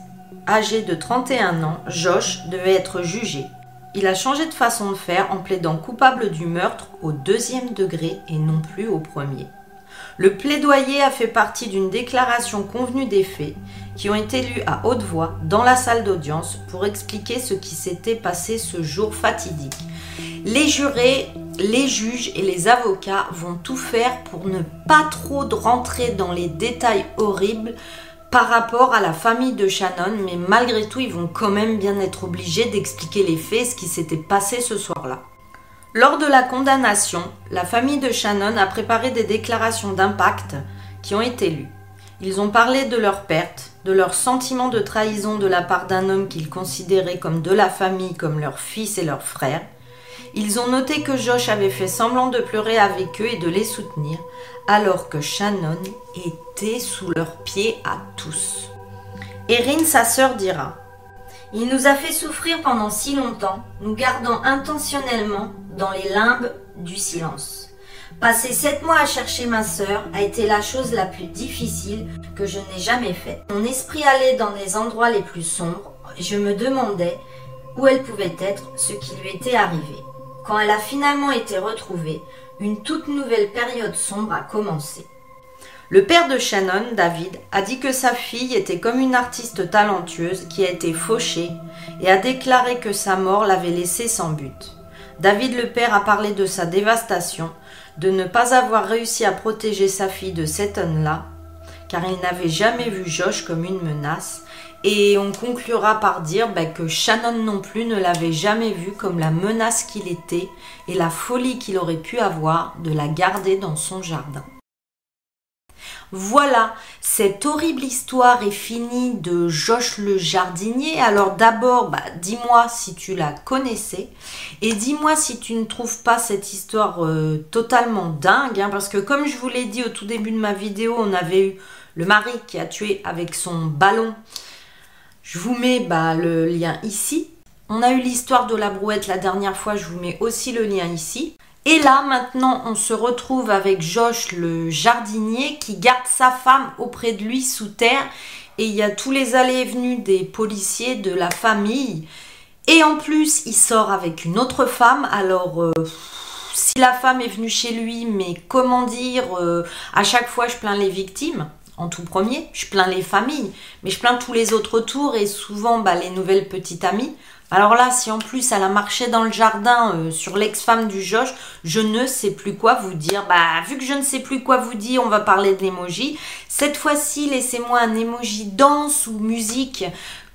âgé de 31 ans, Josh devait être jugé. Il a changé de façon de faire en plaidant coupable du meurtre au deuxième degré et non plus au premier. Le plaidoyer a fait partie d'une déclaration convenue des faits qui ont été lus à haute voix dans la salle d'audience pour expliquer ce qui s'était passé ce jour fatidique. Les jurés, les juges et les avocats vont tout faire pour ne pas trop rentrer dans les détails horribles par rapport à la famille de Shannon, mais malgré tout, ils vont quand même bien être obligés d'expliquer les faits, ce qui s'était passé ce soir-là. Lors de la condamnation, la famille de Shannon a préparé des déclarations d'impact qui ont été lues. Ils ont parlé de leur perte, de leur sentiment de trahison de la part d'un homme qu'ils considéraient comme de la famille, comme leur fils et leur frère. Ils ont noté que Josh avait fait semblant de pleurer avec eux et de les soutenir, alors que Shannon était sous leurs pieds à tous. Erin, sa sœur, dira Il nous a fait souffrir pendant si longtemps, nous gardant intentionnellement dans les limbes du silence. Passer sept mois à chercher ma sœur a été la chose la plus difficile que je n'ai jamais faite. Mon esprit allait dans les endroits les plus sombres je me demandais où elle pouvait être, ce qui lui était arrivé. Quand elle a finalement été retrouvée, une toute nouvelle période sombre a commencé. Le père de Shannon, David, a dit que sa fille était comme une artiste talentueuse qui a été fauchée et a déclaré que sa mort l'avait laissée sans but. David le père a parlé de sa dévastation, de ne pas avoir réussi à protéger sa fille de cet homme-là, car il n'avait jamais vu Josh comme une menace, et on conclura par dire ben, que Shannon non plus ne l'avait jamais vu comme la menace qu'il était et la folie qu'il aurait pu avoir de la garder dans son jardin. Voilà, cette horrible histoire est finie de Josh le jardinier. Alors d'abord, bah, dis-moi si tu la connaissais et dis-moi si tu ne trouves pas cette histoire euh, totalement dingue, hein, parce que comme je vous l'ai dit au tout début de ma vidéo, on avait eu le mari qui a tué avec son ballon. Je vous mets bah, le lien ici. On a eu l'histoire de la brouette la dernière fois, je vous mets aussi le lien ici. Et là, maintenant, on se retrouve avec Josh, le jardinier, qui garde sa femme auprès de lui sous terre. Et il y a tous les allées et venues des policiers, de la famille. Et en plus, il sort avec une autre femme. Alors, euh, si la femme est venue chez lui, mais comment dire, euh, à chaque fois, je plains les victimes. En tout premier, je plains les familles, mais je plains tous les autres tours et souvent bah, les nouvelles petites amies. Alors là, si en plus elle a marché dans le jardin euh, sur l'ex-femme du Josh, je ne sais plus quoi vous dire. Bah, vu que je ne sais plus quoi vous dire, on va parler de l'emoji. Cette fois-ci, laissez-moi un emoji danse ou musique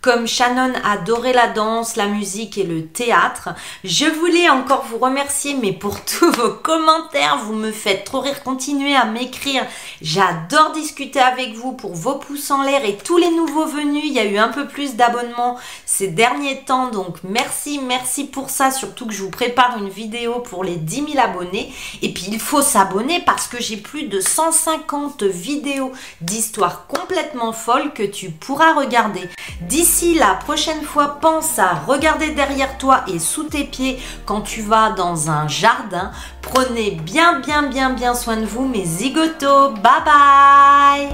comme Shannon adorait la danse, la musique et le théâtre, je voulais encore vous remercier, mais pour <laughs> tous vos commentaires, vous me faites trop rire. Continuez à m'écrire. J'adore discuter avec vous pour vos pouces en l'air et tous les nouveaux venus. Il y a eu un peu plus d'abonnements ces derniers temps, donc merci, merci pour ça. Surtout que je vous prépare une vidéo pour les 10 000 abonnés. Et puis il faut s'abonner parce que j'ai plus de 150 vidéos d'histoires complètement folles que tu pourras regarder. D'ici la prochaine fois, pense à regarder derrière toi et sous tes pieds quand tu vas dans un jardin. Prenez bien, bien, bien, bien soin de vous, mes zigotos. Bye bye